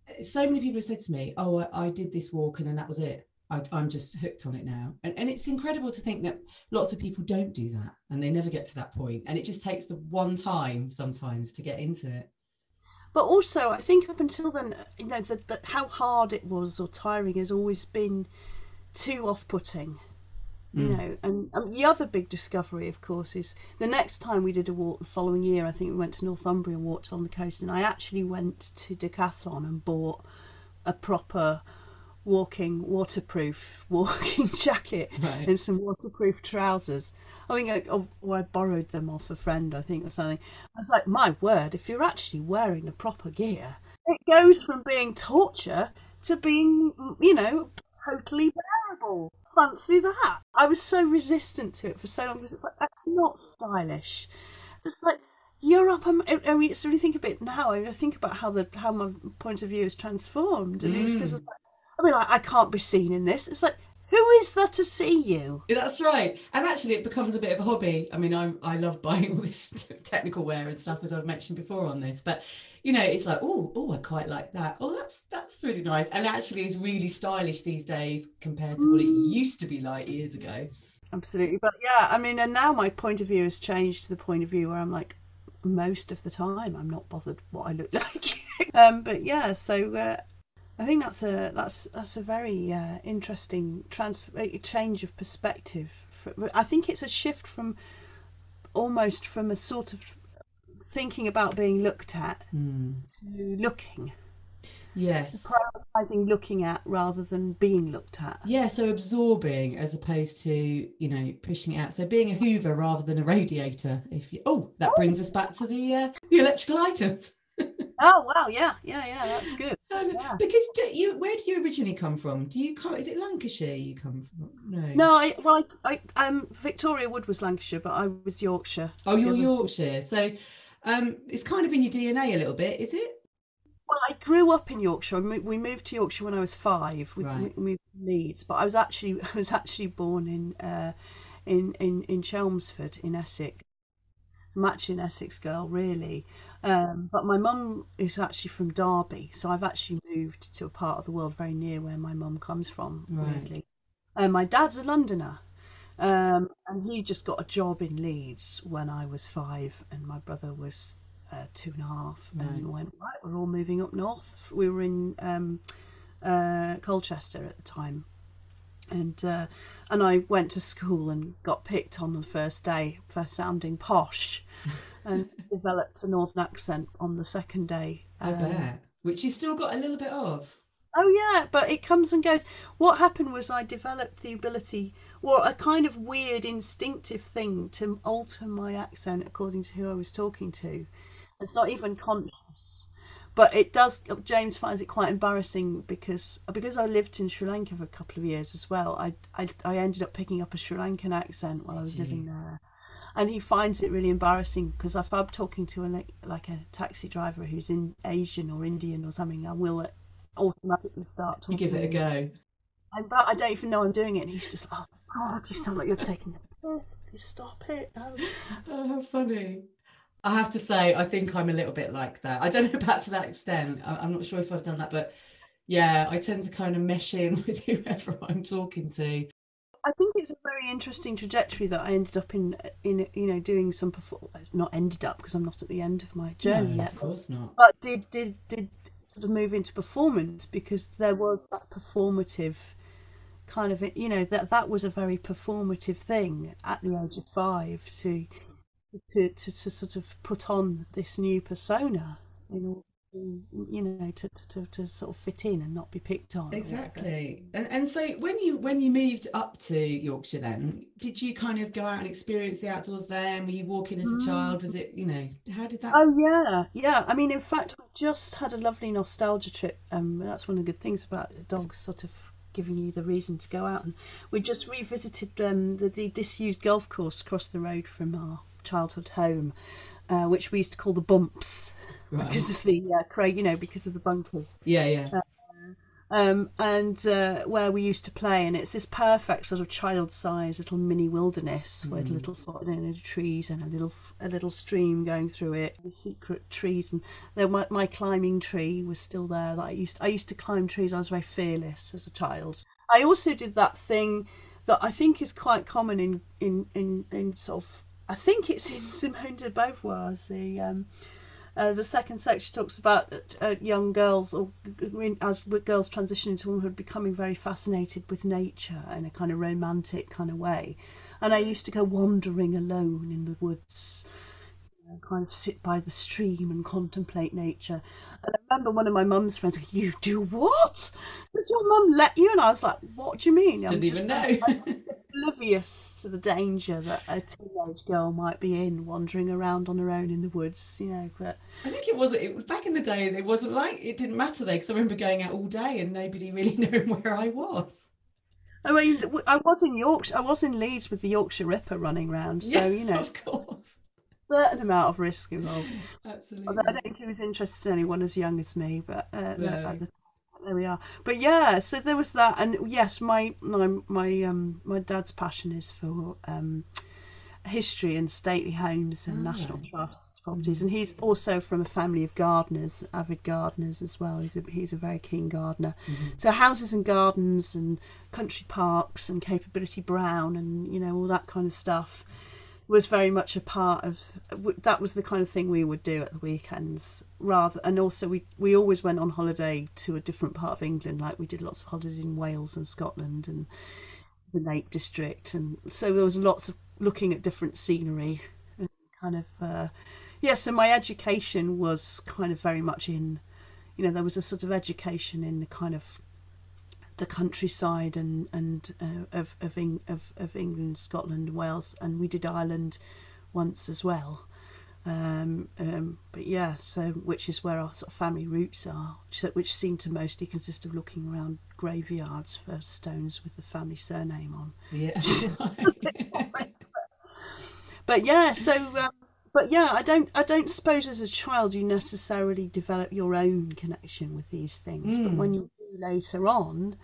eh, so many people have said to me, "Oh, I, I did this walk, and then that was it. I, am just hooked on it now." And, and it's incredible to think that lots of people don't do that, and they never get to that point, and it just takes the one time sometimes to get into it. But also, I think up until then, you know, that, that how hard it was or tiring has always been too off-putting. You mm. know, and, and the other big discovery, of course, is the next time we did a walk the following year. I think we went to Northumbria and walked on the coast, and I actually went to Decathlon and bought a proper walking waterproof walking jacket right. and some waterproof trousers I think I, oh, I borrowed them off a friend, I think, or something. I was like, my word, if you're actually wearing the proper gear, it goes from being torture to being, you know, totally bearable. Fancy that. I was so resistant to it for so long because it's like, that's not stylish. It's like, Europe. I mean, it's really think a bit now. I think about how the how my point of view has transformed, and mm. it's because I mean, I, I can't be seen in this. It's like who is there to see you? That's right. And actually, it becomes a bit of a hobby. I mean, I I love buying all this technical wear and stuff, as I've mentioned before on this. But you know, it's like, oh, oh, I quite like that. Oh, that's that's really nice. And actually, is really stylish these days compared to what it mm. used to be like years ago. Absolutely. But yeah, I mean, and now my point of view has changed to the point of view where I'm like, most of the time, I'm not bothered what I look like. um, but yeah, so. Uh, I think that's a that's that's a very uh, interesting trans change of perspective. I think it's a shift from almost from a sort of thinking about being looked at mm. to looking. Yes. Prioritizing looking at rather than being looked at. Yeah, so absorbing as opposed to, you know, pushing it out. So being a hoover rather than a radiator. If you oh, that brings us back to the uh, the electrical items. Oh wow, yeah, yeah, yeah, that's good. Yeah. Because you, where do you originally come from? Do you come? Is it Lancashire? You come from? No. No, I well, I, I um, Victoria Wood was Lancashire, but I was Yorkshire. Oh, you're Yorkshire, so um, it's kind of in your DNA a little bit, is it? Well, I grew up in Yorkshire. We moved to Yorkshire when I was five. We, right. we moved to Leeds, but I was actually I was actually born in uh, in in in Chelmsford in Essex. Matching Essex girl, really. Um, but my mum is actually from Derby, so I've actually moved to a part of the world very near where my mum comes from, right. weirdly. And my dad's a Londoner, um, and he just got a job in Leeds when I was five, and my brother was uh, two and a half, right. and went right. We're all moving up north. We were in um, uh, Colchester at the time, and uh, and I went to school and got picked on the first day for sounding posh. and developed a northern accent on the second day. I um, bet. Which you still got a little bit of. Oh yeah, but it comes and goes. What happened was I developed the ability, or a kind of weird instinctive thing, to alter my accent according to who I was talking to. It's not even conscious, but it does. James finds it quite embarrassing because because I lived in Sri Lanka for a couple of years as well. I I, I ended up picking up a Sri Lankan accent while I was Gee. living there and he finds it really embarrassing because if I'm talking to a like a taxi driver who's in Asian or Indian or something, I will uh, automatically start talking. You give it a go. And, but I don't even know I'm doing it, and he's just, like, oh God, you sound like you're taking the piss. Please stop it. Um, oh, how funny. I have to say, I think I'm a little bit like that. I don't know about to that extent. I'm not sure if I've done that, but yeah, I tend to kind of mesh in with whoever I'm talking to. I think it's a very interesting trajectory that I ended up in. In you know, doing some perform. It's not ended up because I'm not at the end of my journey no, yet. Of course not. But did did did sort of move into performance because there was that performative kind of you know that that was a very performative thing at the age of five to to to, to sort of put on this new persona in order you know to, to, to sort of fit in and not be picked on exactly. And, and so when you when you moved up to yorkshire then did you kind of go out and experience the outdoors then? Were you walking as a mm. child? Was it you know how did that oh yeah. Yeah. I mean in fact we just had a lovely nostalgia trip. Um that's one of the good things about dogs sort of giving you the reason to go out. And we just revisited um the, the disused golf course across the road from our childhood home uh, which we used to call the bumps right. because of the uh, you know, because of the bunkers. Yeah, yeah. Uh, um, and uh, where we used to play, and it's this perfect sort of child-sized little mini wilderness with little you know, trees and a little a little stream going through it, secret trees, and then my, my climbing tree was still there. That I used I used to climb trees. I was very fearless as a child. I also did that thing that I think is quite common in in in, in sort of I think it's in Simone de Beauvoir's the. Um, uh, the second section talks about uh, young girls, or as girls transition into womanhood, becoming very fascinated with nature in a kind of romantic kind of way. And I used to go wandering alone in the woods, know, kind of sit by the stream and contemplate nature. And I remember one of my mum's friends, "You do what? Does your mum let you?" And I was like, "What do you mean?" Didn't even know. oblivious to the danger that a teenage girl might be in wandering around on her own in the woods, you know. But I think it was it was back in the day. It wasn't like it didn't matter though, because I remember going out all day and nobody really knowing where I was. I mean, I was in Yorkshire. I was in Leeds with the Yorkshire Ripper running around, so yeah, you know, of course, certain amount of risk involved. absolutely. Although I don't think he was interested in anyone as young as me, but uh, no, the- there we are. But yeah, so there was that, and yes, my my my um my dad's passion is for um history and stately homes and national trust properties, and he's also from a family of gardeners, avid gardeners as well. He's a he's a very keen gardener. So houses and gardens and country parks and capability brown and you know all that kind of stuff was very much a part of that was the kind of thing we would do at the weekends rather and also we we always went on holiday to a different part of England like we did lots of holidays in Wales and Scotland and the Lake District and so there was lots of looking at different scenery and kind of uh, yeah so my education was kind of very much in you know there was a sort of education in the kind of the countryside and and uh, of of, Eng- of of England, Scotland, Wales, and we did Ireland once as well. Um, um, but yeah, so which is where our sort of family roots are, which, which seem to mostly consist of looking around graveyards for stones with the family surname on. Yeah. But yeah, so um, but yeah, I don't I don't suppose as a child you necessarily develop your own connection with these things, but when you do later on,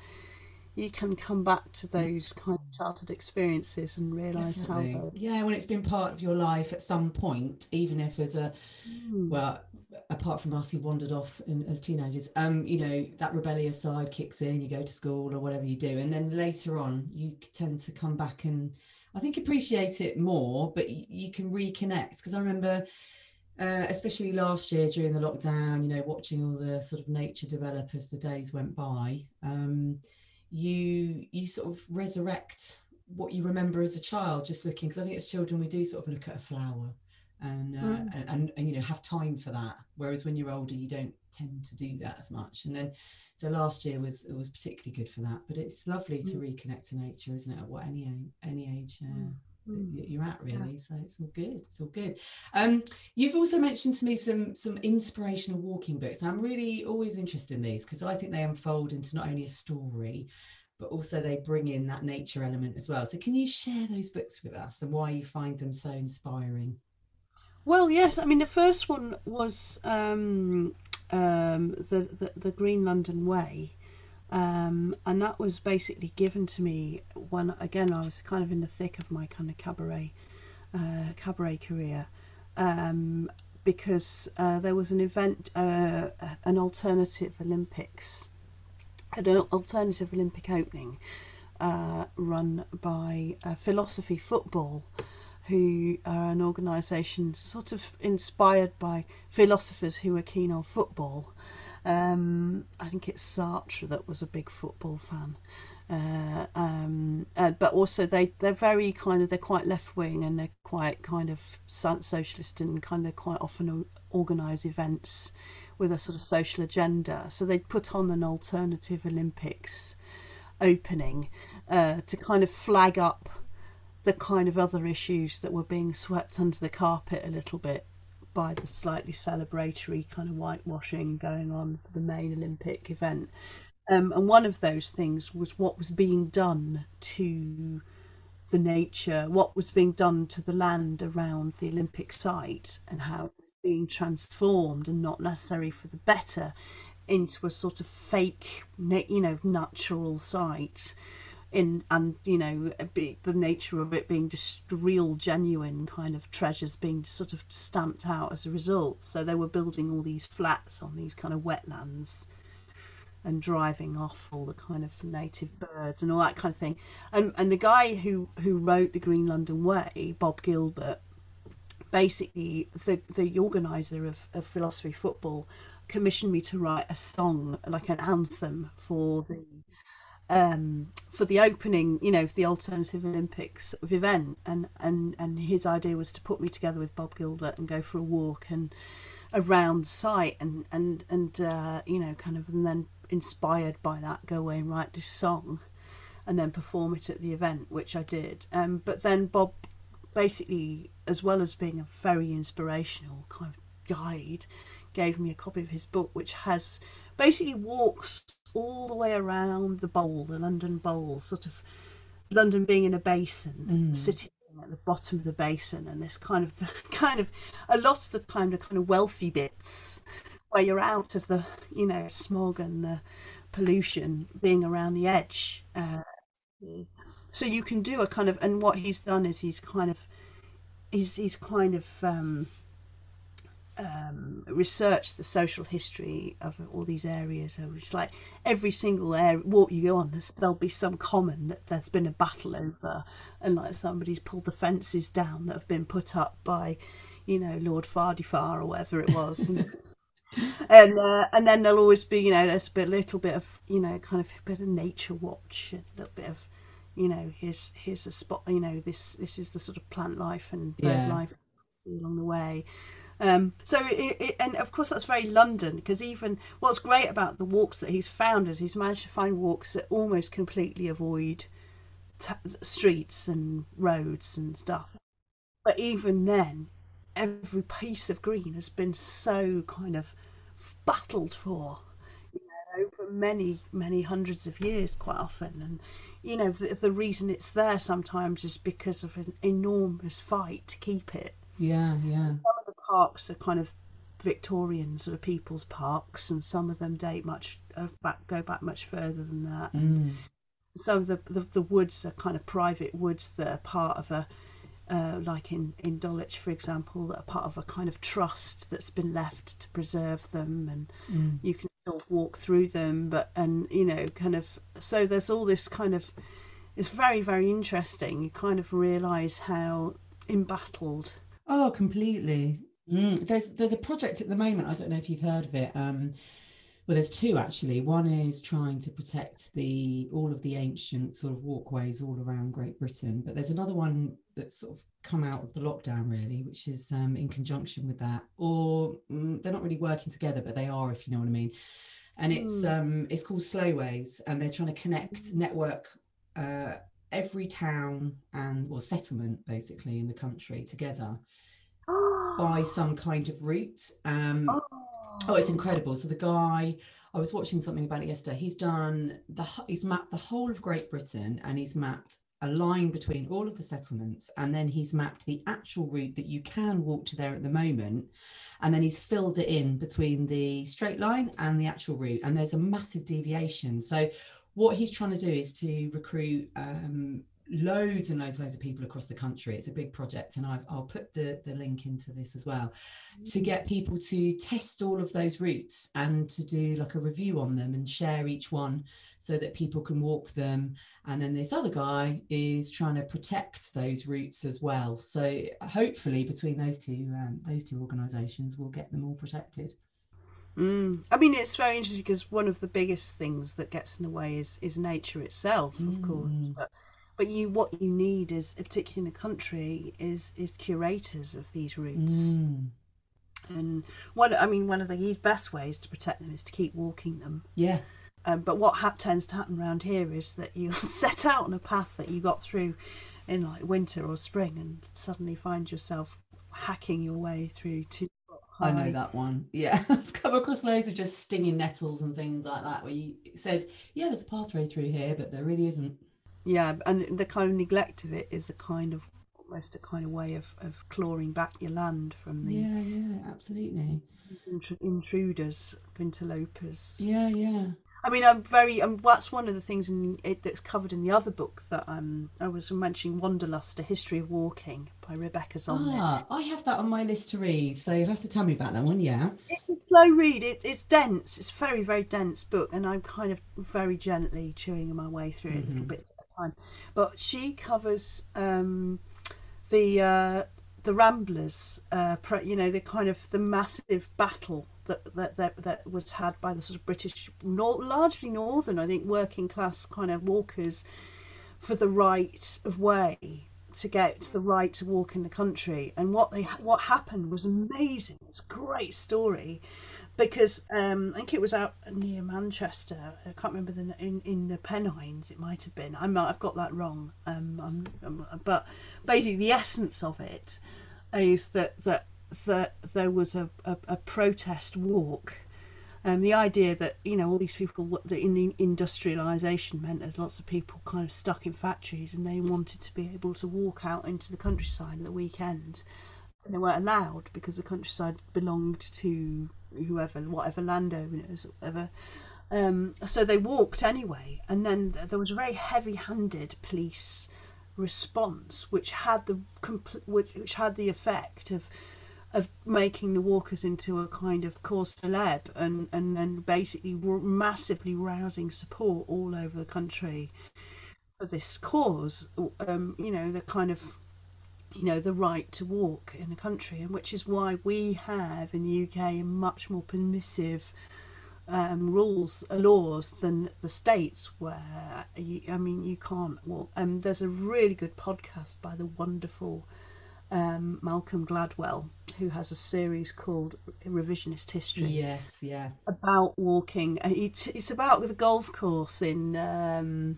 you can come back to those kind of childhood experiences and realise how Definitely. Yeah, when it's been part of your life at some point, even if as a well, apart from us who wandered off in, as teenagers, um, you know, that rebellious side kicks in, you go to school or whatever you do, and then later on you tend to come back and I think appreciate it more, but y- you can reconnect because I remember uh, especially last year during the lockdown, you know, watching all the sort of nature develop as the days went by, um, you you sort of resurrect what you remember as a child, just looking. Because I think as children we do sort of look at a flower and, uh, Mm. and and and you know have time for that. Whereas when you're older, you don't tend to do that as much. And then so last year was it was particularly good for that. But it's lovely to reconnect to nature, isn't it? At what any any age. Uh, that you're at really so it's all good it's all good. Um you've also mentioned to me some some inspirational walking books i'm really always interested in these because i think they unfold into not only a story but also they bring in that nature element as well. So can you share those books with us and why you find them so inspiring? Well, yes. I mean, the first one was um, um, the, the the Green London Way, um, and that was basically given to me when again I was kind of in the thick of my kind of cabaret uh, cabaret career, um, because uh, there was an event, uh, an alternative Olympics, an alternative Olympic opening, uh, run by uh, Philosophy Football who are an organisation sort of inspired by philosophers who are keen on football. Um, I think it's Sartre that was a big football fan. Uh, um, uh, but also they they're very kind of they're quite left wing and they're quite kind of socialist and kind of quite often organise events with a sort of social agenda. So they put on an alternative Olympics opening uh, to kind of flag up the kind of other issues that were being swept under the carpet a little bit by the slightly celebratory kind of whitewashing going on for the main Olympic event. Um, and one of those things was what was being done to the nature, what was being done to the land around the Olympic site, and how it was being transformed and not necessarily for the better into a sort of fake, you know, natural site. In and you know bit- the nature of it being just real, genuine kind of treasures being sort of stamped out as a result. So they were building all these flats on these kind of wetlands and driving off all the kind of native birds and all that kind of thing. And and the guy who who wrote the Green London Way, Bob Gilbert, basically the the organizer of, of philosophy football commissioned me to write a song like an anthem for the um for the opening you know the alternative olympics event. And and and his idea was to put me together with bob gilbert and go for a walk and around site and and and uh, you know kind of and then inspired by that go away and write this song and then perform it at the event which i did. Um but then bob basically as well as being a very inspirational kind of guide gave me a copy of his book which has basically walks all the way around the bowl the london bowl sort of london being in a basin city at the bottom of the basin and this kind of the kind of a lot of the time the kind of wealthy bits where you're out of the you know smog and the pollution being around the edge uh, so you can do a kind of and what he's done is he's kind of he's he's kind of um, um, researched the social history of all these areas. So it's like every single area walk you go on, there'll be some common that there's been a battle over, and like somebody's pulled the fences down that have been put up by, you know, Lord Fardifar or whatever it was. And, and uh, and then there'll always be you know there's a bit, little bit of you know kind of a bit of nature watch a little bit of you know here's here's a spot you know this this is the sort of plant life and bird Yeah. life along the way um, so it, it, and of course that's very London because even what's great about the walks that he's found is he's managed to find walks that almost completely avoid t- streets and roads and stuff. But even then every piece of green has been so kind of battled for you know, over many many hundreds of years quite often. And you know the, the reason it's there sometimes is because of an enormous fight to keep it. Yeah, yeah. Some of the parks are kind of Victorian sort of people's parks, and some of them date much uh, back go back much further than that. And some of the, the the woods are kind of private woods that are part of a uh, like in in Dulwich, for example, that are part of a kind of trust that's been left to preserve them, and you can sort of walk through them. But and you know, kind of so there's all this kind of it's very very interesting. You kind of realise how embattled Oh, completely. Mm. There's there's a project at the moment. I don't know if you've heard of it. Um, well, there's two actually. One is trying to protect the all of the ancient sort of walkways all around Great Britain, but there's another one that's sort of come out of the lockdown really, which is um, in conjunction with that. Or mm, they're not really working together, but they are, if you know what I mean. And it's um, it's called Slowways, and they're trying to connect network. Uh, every town and or settlement basically in the country together by some kind of route. Um, oh, it's incredible. So the guy, I was watching something about it yesterday. He's done the he's mapped the whole of Great Britain and he's mapped a line between all of the settlements and then he's mapped the actual route that you can walk to there at the moment and then he's filled it in between the straight line and the actual route and there's a massive deviation so what he's trying to do is to recruit um, loads and loads and loads of people across the country. It's a big project, and I've, I'll put the, the link into this as well to get people to test all of those routes and to do like a review on them and share each one so that people can walk them. And then this other guy is trying to protect those routes as well. So hopefully, between those two um, those two organisations, we'll get them all protected. Mm. I mean, it's very interesting because one of the biggest things that gets in the way is is nature itself, of course. But but you what you need is, particularly in the country, is is curators of these routes. Mm. And one, I mean, one of the best ways to protect them is to keep walking them. Yeah. Um, but what ha- tends to happen around here is that you set out on a path that you got through in like winter or spring, and suddenly find yourself hacking your way through two. I know that one. Yeah, I've come across loads of just stinging nettles and things like that, where you, it says, "Yeah, there's a pathway through here," but there really isn't. Yeah, and the kind of neglect of it is a kind of almost a kind of way of, of clawing back your land from the. Yeah, yeah, absolutely. Intruders, interlopers. Yeah, yeah. I mean, I'm very. Um, that's one of the things in it that's covered in the other book that um, I was mentioning, Wanderlust: A History of Walking by Rebecca Solnit. Ah, I have that on my list to read, so you'll have to tell me about that one. Yeah. It's a slow read. It, it's dense. It's a very, very dense book, and I'm kind of very gently chewing my way through it a little bit at a time. But she covers um, the uh, the Ramblers. Uh, you know, the kind of the massive battle that that, that that was had by the sort of British, nor- largely northern, I think, working class kind of walkers for the right of way to get the right to walk in the country. And what they what happened was amazing. It's a great story because um, I think it was out near Manchester. I can't remember the in in the Pennines. It might have been. I might I've got that wrong. Um, I'm, I'm, but basically, the essence of it is that that that there was a, a, a protest walk. Um, the idea that you know all these people that in the industrialisation meant there's lots of people kind of stuck in factories and they wanted to be able to walk out into the countryside at the weekend and they weren't allowed because the countryside belonged to whoever whatever landowners whatever. Um, so they walked anyway. And then there was a very heavy-handed police response which had the compl- which, which had the effect of of making the walkers into a kind of cause celeb and and then basically massively rousing support all over the country for this cause. Um, you know the kind of you know the right to walk in the country and which is why we have in the UK much more permissive um, rules uh, laws than the states where you, I mean you can't walk um, there's a really good podcast by the wonderful um, Malcolm Gladwell, who has a series called Revisionist History. Yes, yeah. About walking. It's, it's about the golf course in um,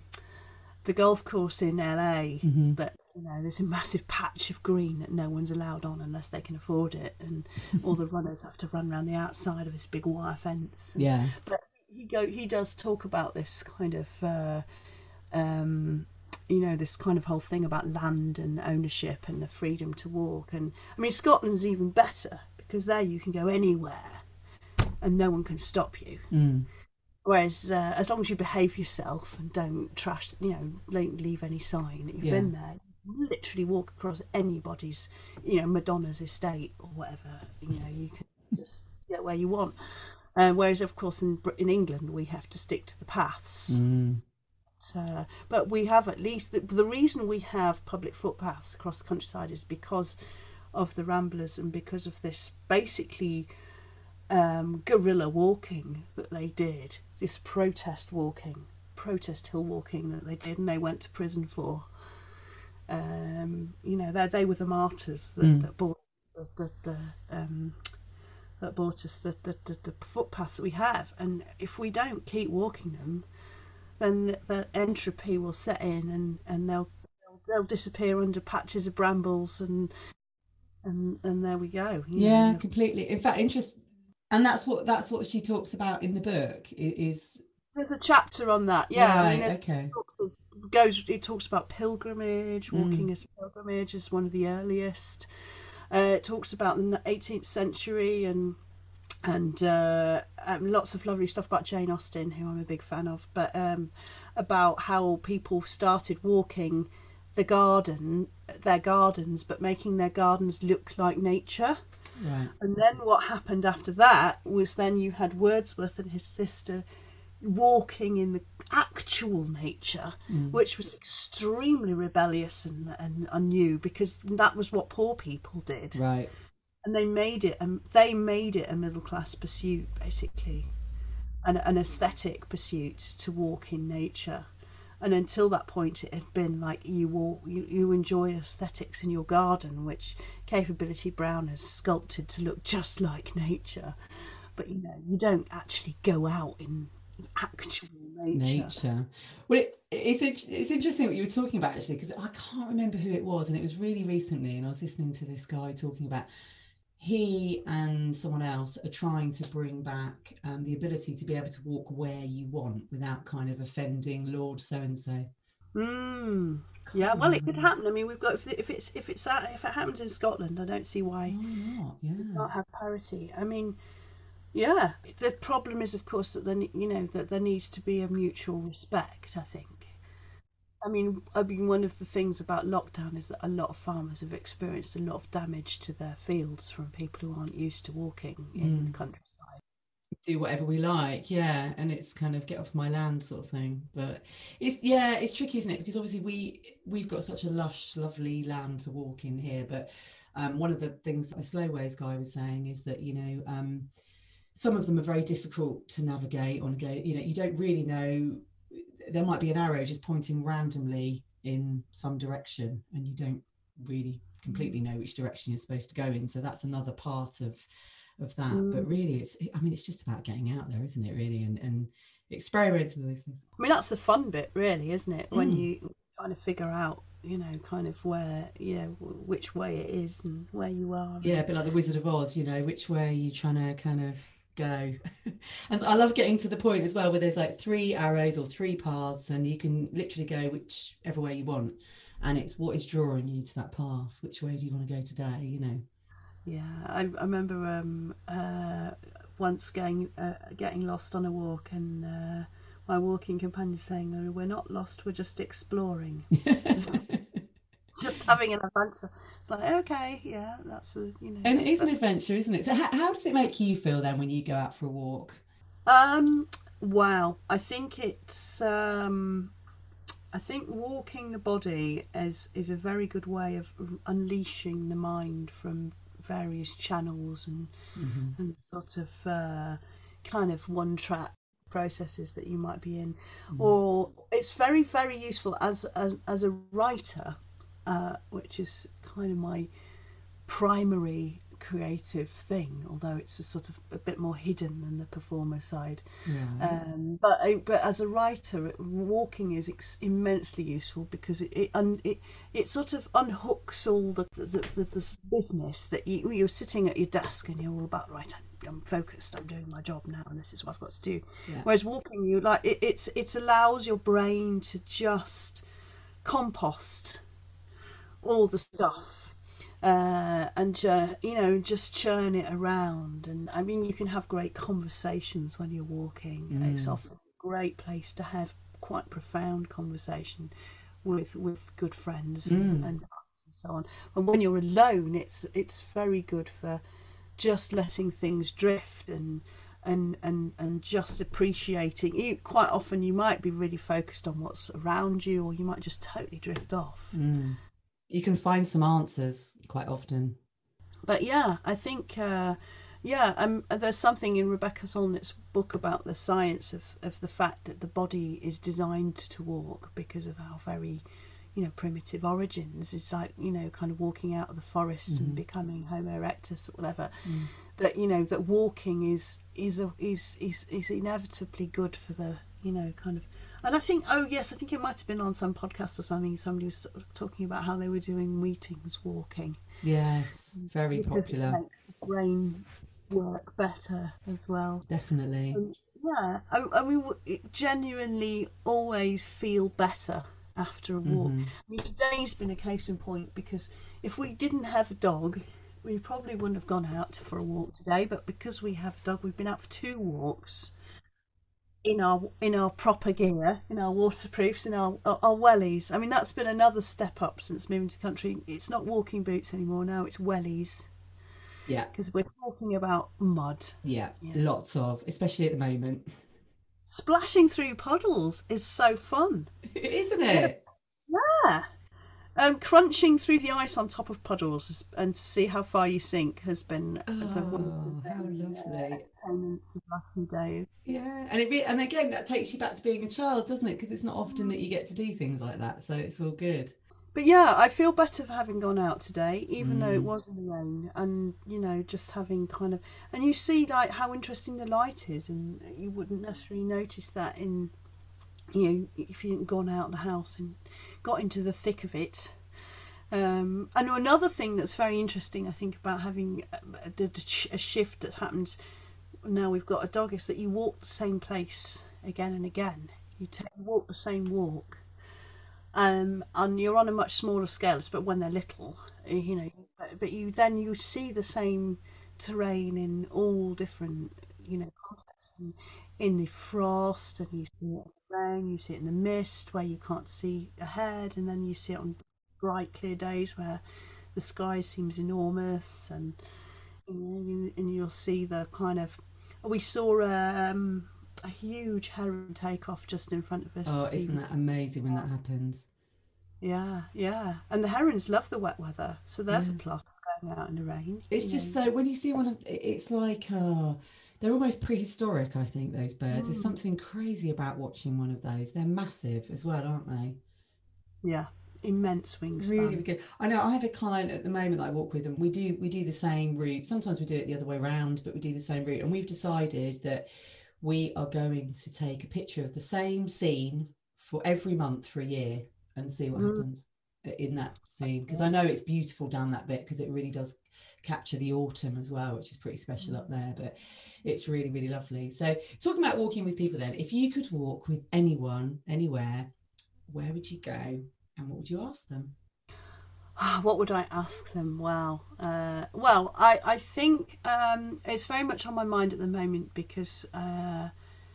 the golf course in LA. Mm-hmm. That you know, there's a massive patch of green that no one's allowed on unless they can afford it, and all the runners have to run around the outside of this big wire fence. Yeah. But he go he does talk about this kind of. Uh, um, you know this kind of whole thing about land and ownership and the freedom to walk and i mean scotland's even better because there you can go anywhere and no one can stop you Mm. whereas uh, as long as you behave yourself and don't trash you know don't leave any sign that you've Yeah. been there literally walk across anybody's you know madonna's estate or whatever you know you can just get where you want uh, whereas of course in, in england we have to stick to the paths Mm. uh, but we have at least the, the reason we have public footpaths across the countryside is because of the ramblers and because of this basically um, guerrilla walking that they did, this protest walking, protest hill walking that they did, and they went to prison for. Um, you know, they they were the martyrs that, Mm. that brought the, the, the um, that brought us the, the, the, the footpaths that we have, and if we don't keep walking them, then the, the entropy will set in and, and they'll, they'll they'll disappear under patches of brambles and and and there we go. Yeah, know. completely. In fact, interest, and that's what that's what she talks about in the book. Is There's a chapter on that. Yeah, I mean, okay. it talks, goes. It talks about pilgrimage, Mm. walking as pilgrimage is one of the earliest. Uh, it talks about the 18th century and and uh, um, lots of lovely stuff about Jane Austen, who I'm a big fan of, but um, about how people started walking the garden, their gardens, but making their gardens look like nature. Right. And then what happened after that was then you had Wordsworth and his sister walking in the actual nature, mm. which was extremely rebellious and, and, and new because that was what poor people did. Right. And they made it and they made it a middle class pursuit basically. An, an aesthetic pursuit to walk in nature. And until that point, it had been like you walk, you, you enjoy aesthetics in your garden, which Capability Brown has sculpted to look just like nature. But you know, you don't actually go out in actual nature. Nature. Well, it, it's it's interesting what you were talking about actually because I can't remember who it was, and it was really recently, and I was listening to this guy talking about he and someone else are trying to bring back um, the ability to be able to walk where you want without kind of offending Lord so and so. Mm. Yeah, well, it could happen. I mean, we've got if, if it's if it's if it happens in Scotland, I don't see why Why not? Yeah. not have parity. I mean, Yeah, the problem is, of course, that there, you know, that there needs to be a mutual respect. I think. I mean, I mean, one of the things about lockdown is that a lot of farmers have experienced a lot of damage to their fields from people who aren't used to walking in the countryside. do whatever we like yeah and it's kind of get off my land sort of thing but it's yeah it's tricky isn't it because obviously we we've got such a lush lovely land to walk in here but um, one of the things that the slow ways guy was saying is that you know um, some of them are very difficult to navigate on go you know you don't really know there might be an arrow just pointing randomly in some direction and you don't really completely know which direction you're supposed to go in so that's another part of of that but really it's i mean it's just about getting out there isn't it really and and experimenting with these things I mean, that's the fun bit, really, isn't it? When Mm. you trying to figure out, you know, kind of where, you know, which way it is and where you are. yeah a bit like the wizard of oz you know which way are you trying to kind of go. And so i love getting to the point as well where there's like three arrows or three paths and you can literally go whichever way you want. And it's what is drawing you to that path? Which way do you want to go today you know? Yeah, I, I remember um, uh, once going uh, getting lost on a walk and uh, my walking companion saying, oh, "We're not lost, we're just exploring, just having an adventure." It's like, okay, yeah, that's a you know. and it is an adventure isn't it? So how, how does it make you feel then when you go out for a walk? Um, wow, I think it's um, I think walking the body is is a very good way of unleashing the mind from various channels and and sort of uh, kind of one track processes that you might be in, or it's very very useful as as, as a writer, uh, which is kind of my primary creative thing although it's a sort of a bit more hidden than the performer side yeah um, but I- but as a writer, walking is ex- immensely useful because it it, un, it it sort of unhooks all the the, the, the, the business that you you're sitting at your desk and you're all about right. I'm, I'm focused. I'm doing my job now, and this is what I've got to do. Yeah. Whereas walking, you like it, it's it allows your brain to just compost all the stuff uh, and uh, you know just churn it around. And i mean you can have great conversations when you're walking. It's often a great place to have quite profound conversation with with good friends and, and so on. And when you're alone it's it's very good for just letting things drift and and and and just appreciating. You quite often you might be really focused on what's around you or you might just totally drift off. Mm. You can find some answers quite often but yeah, I think uh, yeah, um, there's something in Rebecca Solnit's book about the science of, of the fact that the body is designed to walk because of our very you know primitive origins. It's like you know kind of walking out of the forest and becoming Homo erectus or whatever. That you know that walking is is a, is is is inevitably good for the you know kind of. And I think, oh yes, I think it might have been on some podcast or something. Somebody was talking about how they were doing meetings walking yes very because popular it makes the brain work better as well. definitely Yeah, I, I mean, it genuinely always feel better after a walk. Mm-hmm. I mean, today's been a case in point because if we didn't have a dog, we probably wouldn't have gone out for a walk today. But because we have a dog, we've been out for two walks in our in our proper gear, in our waterproofs, in our our, our wellies. I mean, that's been another step up since moving to the country. It's not walking boots anymore now; it's wellies yeah because we're talking about mud. yeah Yeah. lots of especially at the moment Splashing through puddles is so fun. isn't it Yeah. Um, crunching through the ice on top of puddles and to see how far you sink has been the one Oh, the how lovely. entertainments of the last few days. Yeah, and it and again that takes you back to being a child, doesn't it? Because it's not often that you get to do things like that, so it's all good. But yeah, I feel better for having gone out today, even though it Mm. was in the rain, and you know, just having kind of, and you see like how interesting the light is, and you wouldn't necessarily notice that in, you know, if you hadn't gone out of the house and got into the thick of it. Um, and another thing that's very interesting, I think, about having a, a, a shift that happens now we've got a dog is that you walk the same place again and again. You take, walk the same walk um, and you're on a much smaller scale, but when they're little, eh, you know, but- you then you see the same terrain in all different you know context in, in the frost and you see rain you see it in the mist where you can't see ahead and then you see it on bright clear days where the sky seems enormous and you know you, and you'll see the kind of we saw um, a huge heron take off just in front of us Oh, isn't evening. that amazing when that happens? yeah yeah and the herons love the wet weather so there's a Yeah. plus going out in the rain It's just know. so when you see one of it's like oh they're almost prehistoric, I think, those birds. There's Mm. something crazy about watching one of those. They're massive as well, aren't they? yeah immense wings. Really, really good. I know I have a client at the moment that I walk with, and we do we do the same route. Sometimes we do it the other way around, but we do the same route. And we've decided that we are going to take a picture of the same scene for every month for a year and see what Mm. happens in that scene. Because I know it's beautiful down that bit because it really does capture the autumn as well, which is pretty special up there. But it's really, really lovely. So talking about walking with people, then, if you could walk with anyone, anywhere, where would you go? And what would you ask them? Ah, what would I ask them? Well, uh, well, I I think um, it's very much on my mind at the moment because uh,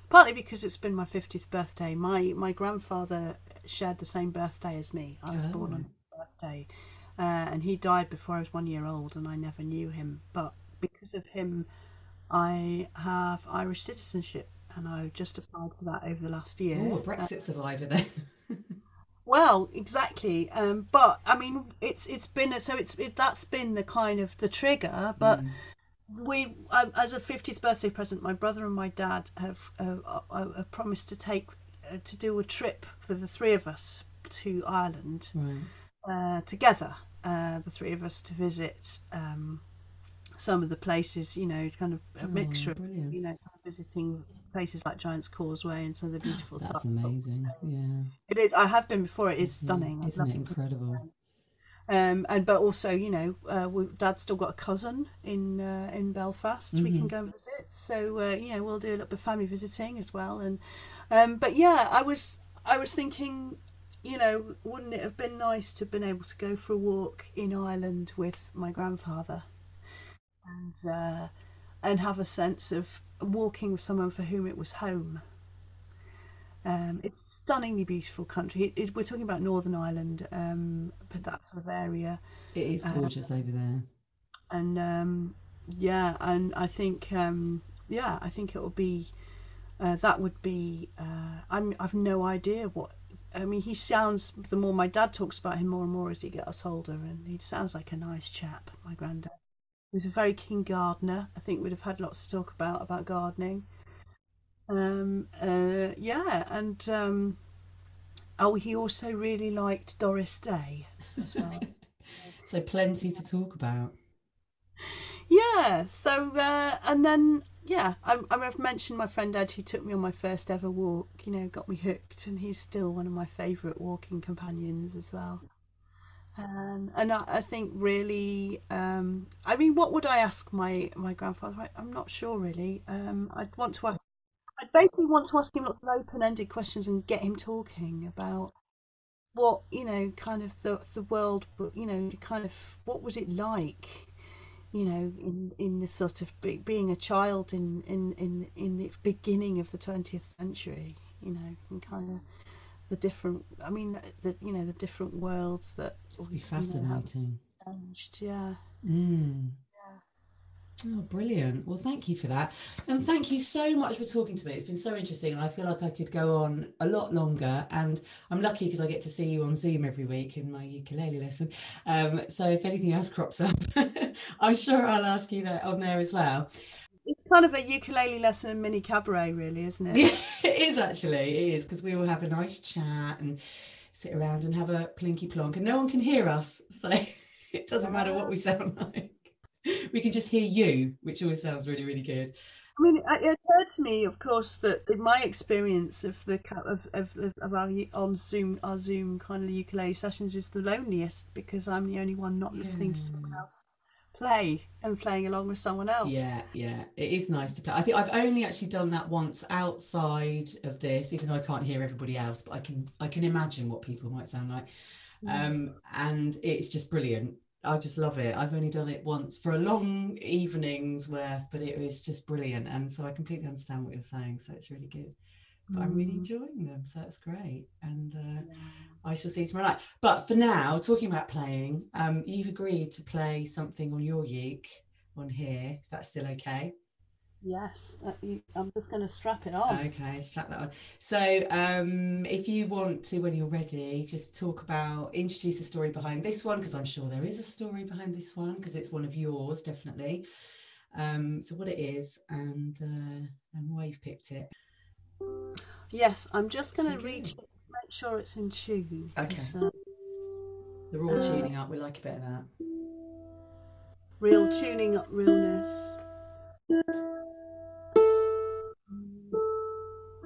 partly because it's been my fiftieth birthday. My my grandfather shared the same birthday as me. I was born on his birthday, uh, and he died before I was one year old, and I never knew him. But because of him, I have Irish citizenship, and I've just applied for that over the last year. Oh, a Uh, Brexit survivor then. well, exactly. Um, but I mean, it's it's been so it's it, that's been the kind of the trigger. But we, um, as a fiftieth birthday present, my brother and my dad have uh, uh, uh, promised to take uh, to do a trip for the three of us to Ireland Right. uh, together. Uh, the three of us to visit um, some of the places, you know, kind of a Oh, mixture, of, you know, visiting places like Giant's Causeway and some of the beautiful That's amazing. Yeah. It is. I have been before. It is stunning. Yeah. I'd Isn't it incredible? Um, and but also, you know, uh, we, Dad's still got a cousin in uh, in Belfast. We can Mhm. go and visit. So uh, you know, we'll do a little bit of family visiting as well. And um, but yeah, I was I was thinking, you know, wouldn't it have been nice to have been able to go for a walk in Ireland with my grandfather, and uh, and have a sense of walking with someone for whom it was home. Um, it's stunningly beautiful country. It, it, we're talking about Northern Ireland, um, but that sort of area, It is Uh, gorgeous over there. and um, yeah, and I think um, yeah, I think it will be uh, that would be. Uh, I'm, I've no idea what. I mean, he sounds. The more my dad talks about him, more and more as he gets older, and he sounds like a nice chap. My granddad. He was a very keen gardener. I think we'd have had lots to talk about about gardening. Um, uh, yeah, and um, oh, he also really liked Doris Day as well. So plenty to talk about. Yeah. So uh, and then yeah, I, I've mentioned my friend Ed who took me on my first ever walk. You know, got me hooked, and he's still one of my favourite walking companions as well. Um, and I, I think really, um, I mean, what would I ask my my grandfather? I, I'm not sure really. Um, I'd want to ask. I'd basically want to ask him lots of open-ended questions and get him talking about what you know, kind of the the world. You know, kind of what was it like? You know, in in the sort of be, being a child in, in in in the beginning of the twentieth century, you know, and kind of the different. I mean, the you know the different worlds that Just be you know, fascinating. changed. Yeah. Mm. Oh, brilliant. Well, thank you for that. And thank you so much for talking to me. It's been so interesting. And I feel like I could go on a lot longer. And I'm lucky because I get to see you on Zoom every week in my ukulele lesson. Um, so if anything else crops up, I'm sure I'll ask you that on there as well. It's kind of a ukulele lesson and mini cabaret, really, isn't it? Yeah, it is actually. It is because we all have a nice chat and sit around and have a plinky plonk, and no one can hear us. So it doesn't matter what we sound like. We can just hear you, which always sounds really, really good. I mean, it occurred to me, of course, that in my experience of the of of, of, our on Zoom our Zoom kind of ukulele sessions is the loneliest because I'm the only one not listening to someone else play and playing along with someone else. Yeah, yeah, it is nice to play. I think I've only actually done that once outside of this, even though I can't hear everybody else, but I can I can imagine what people might sound like. Um, and it's just brilliant. I just love it. I've only done it once for a long evening's worth, but it was just brilliant. And so I completely understand what you're saying. So it's really good. But I'm really Mm. enjoying them. So that's great. And uh, I shall see you tomorrow night. But for now, talking about playing, um, you've agreed to play something on your uke on here. If that's still okay. Yes, uh, I'm just going to strap it on. Okay, strap that on. So, um, if you want to, when you're ready, just talk about, introduce the story behind this one, because I'm sure there is a story behind this one, because it's one of yours, definitely. Um, so what it is and uh, and why you've picked it. Yes, I'm just going to Okay. reach make sure it's in tune. Okay. 'cause, uh, The raw Uh, tuning up, we like a bit of that. real tuning up realness.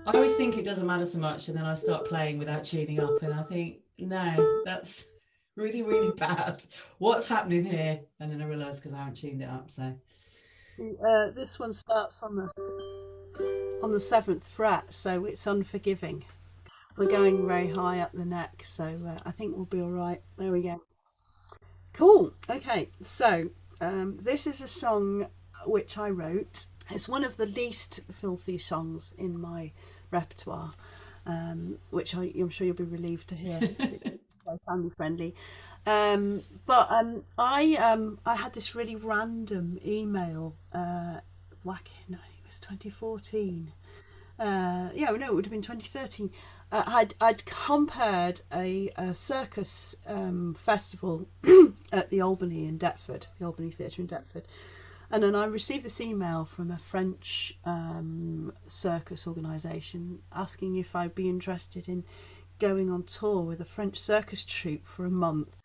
I always think it doesn't matter so much, and then I start playing without tuning up, and I think, no, that's really, really bad. What's happening here? And then I realise because I haven't tuned it up. So, Uh, this one starts on the on the seventh fret, so it's unforgiving. We're going very high up the neck, so uh, I think we'll be all right. There we go. Cool. Okay, so um, this is a song which I wrote. It's one of the least filthy songs in my repertoire, um, which I, I'm sure you'll be relieved to hear. it's very family friendly. Um, but um, I um, I had this really random email uh, back in I think it was 2014. Uh, yeah, no, it would have been 2013. Uh, I'd I'd compared a, a circus um, festival at the Albany in Deptford, the Albany Theatre in Deptford, and then I received this email from a French um, circus organisation asking if I'd be interested in going on tour with a French circus troupe for a month.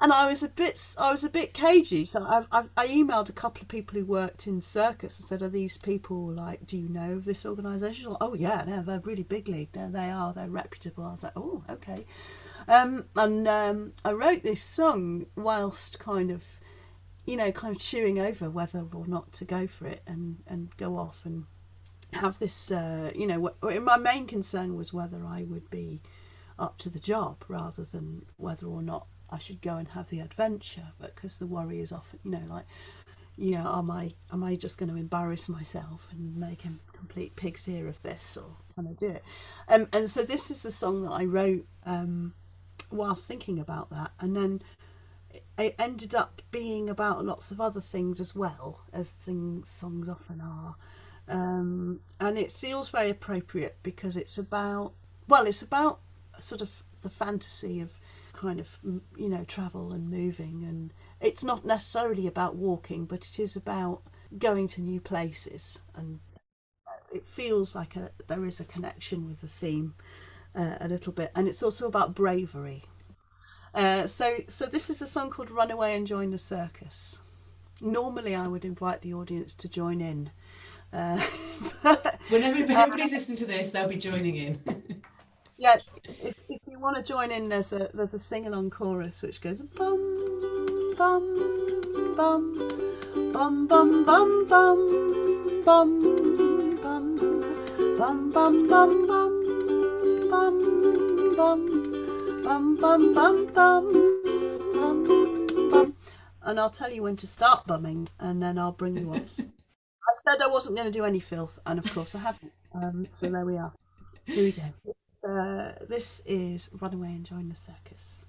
And I was a bit, I was a bit cagey. So I, I, I emailed a couple of people who worked in circus and said, "Are these people like? Do you know of this organisation?" Like, oh yeah, no, they're really big league. They are. They're reputable. I was like, oh okay. Um, and um, I wrote this song whilst kind of, you know, kind of chewing over whether or not to go for it and and go off and have this. Uh, you know, my main concern was whether I would be up to the job rather than whether or not I should go and have the adventure. But because the worry is often, you know, like, you know, am I am I just going to embarrass myself and make a complete pig's ear of this, or can I do it? Um, and so this is the song that I wrote um, whilst thinking about that, and then it ended up being about lots of other things as well as things songs often are. Um, and it feels very appropriate because it's about well, it's about sort of the fantasy of kind of you know travel and moving, and it's not necessarily about walking, but it is about going to new places, and it feels like a, there is a connection with the theme uh, a little bit, and it's also about bravery. Uh, so, so this is a song called "Run Away and Join the Circus." Normally, I would invite the audience to join in. Uh, but, when everybody, everybody's listening to this, they'll be joining in. yeah, if, if you want to join in, there's a there's a sing along chorus which goes bum bum bum bum bum bum bum bum bum bum bum bum bum bum bum bum bum bum bum bum bum and I'll tell you when to start bumming and then I'll bring you off. I said I wasn't going to do any filth, and of course I haven't. Um, so there we are. Here we go. Uh, this is Run Away and Join the Circus.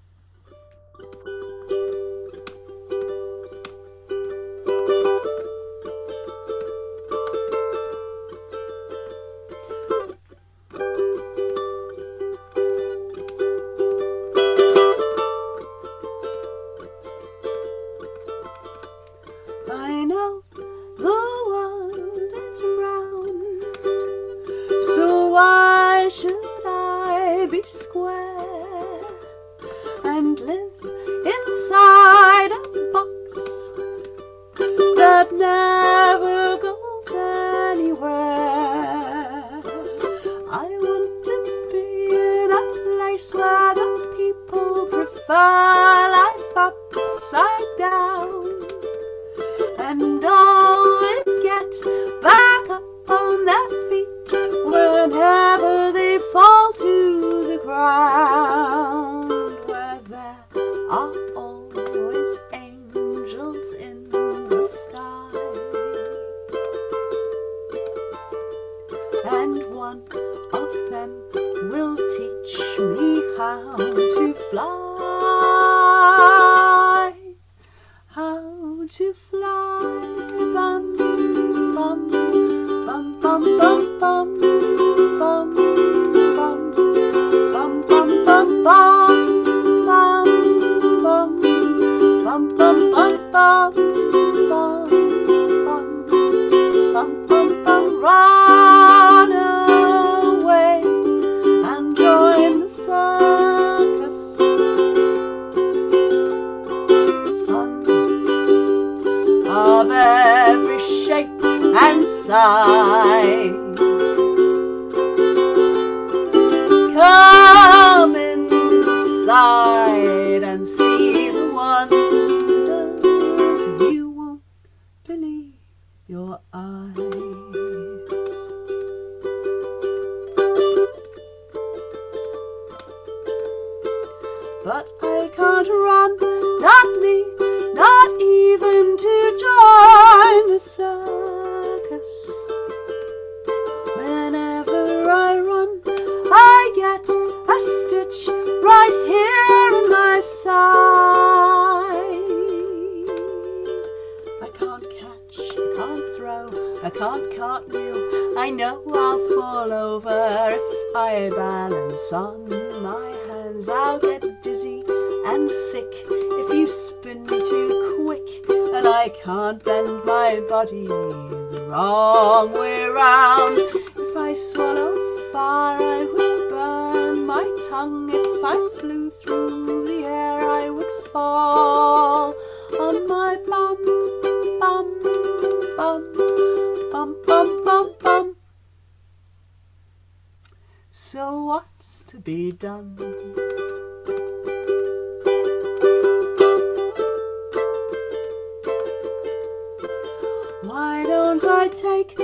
Why don't I take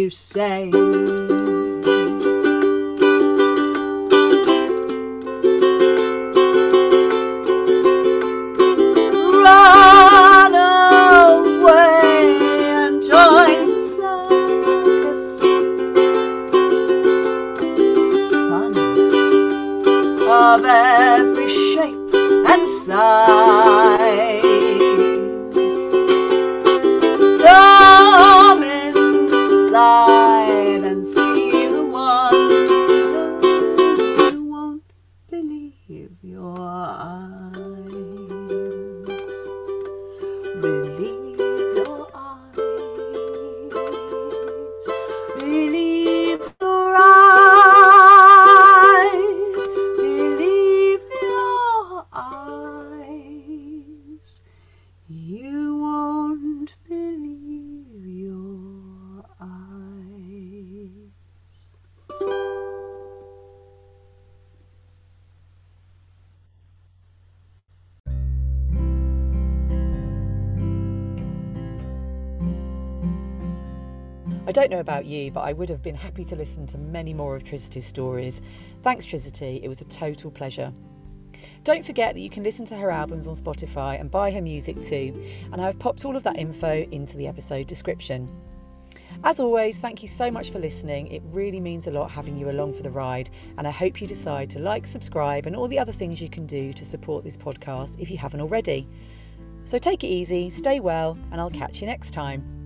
you say? Know about you, but I would have been happy to listen to many more of Tricity's stories. Thanks, Tricity, it was a total pleasure. Don't forget that you can listen to her albums on Spotify and buy her music too, and I've popped all of that info into the episode description. As always, thank you so much for listening. It really means a lot having you along for the ride, and I hope you decide to like, subscribe, and all the other things you can do to support this podcast if you haven't already. So take it easy, stay well, and I'll catch you next time.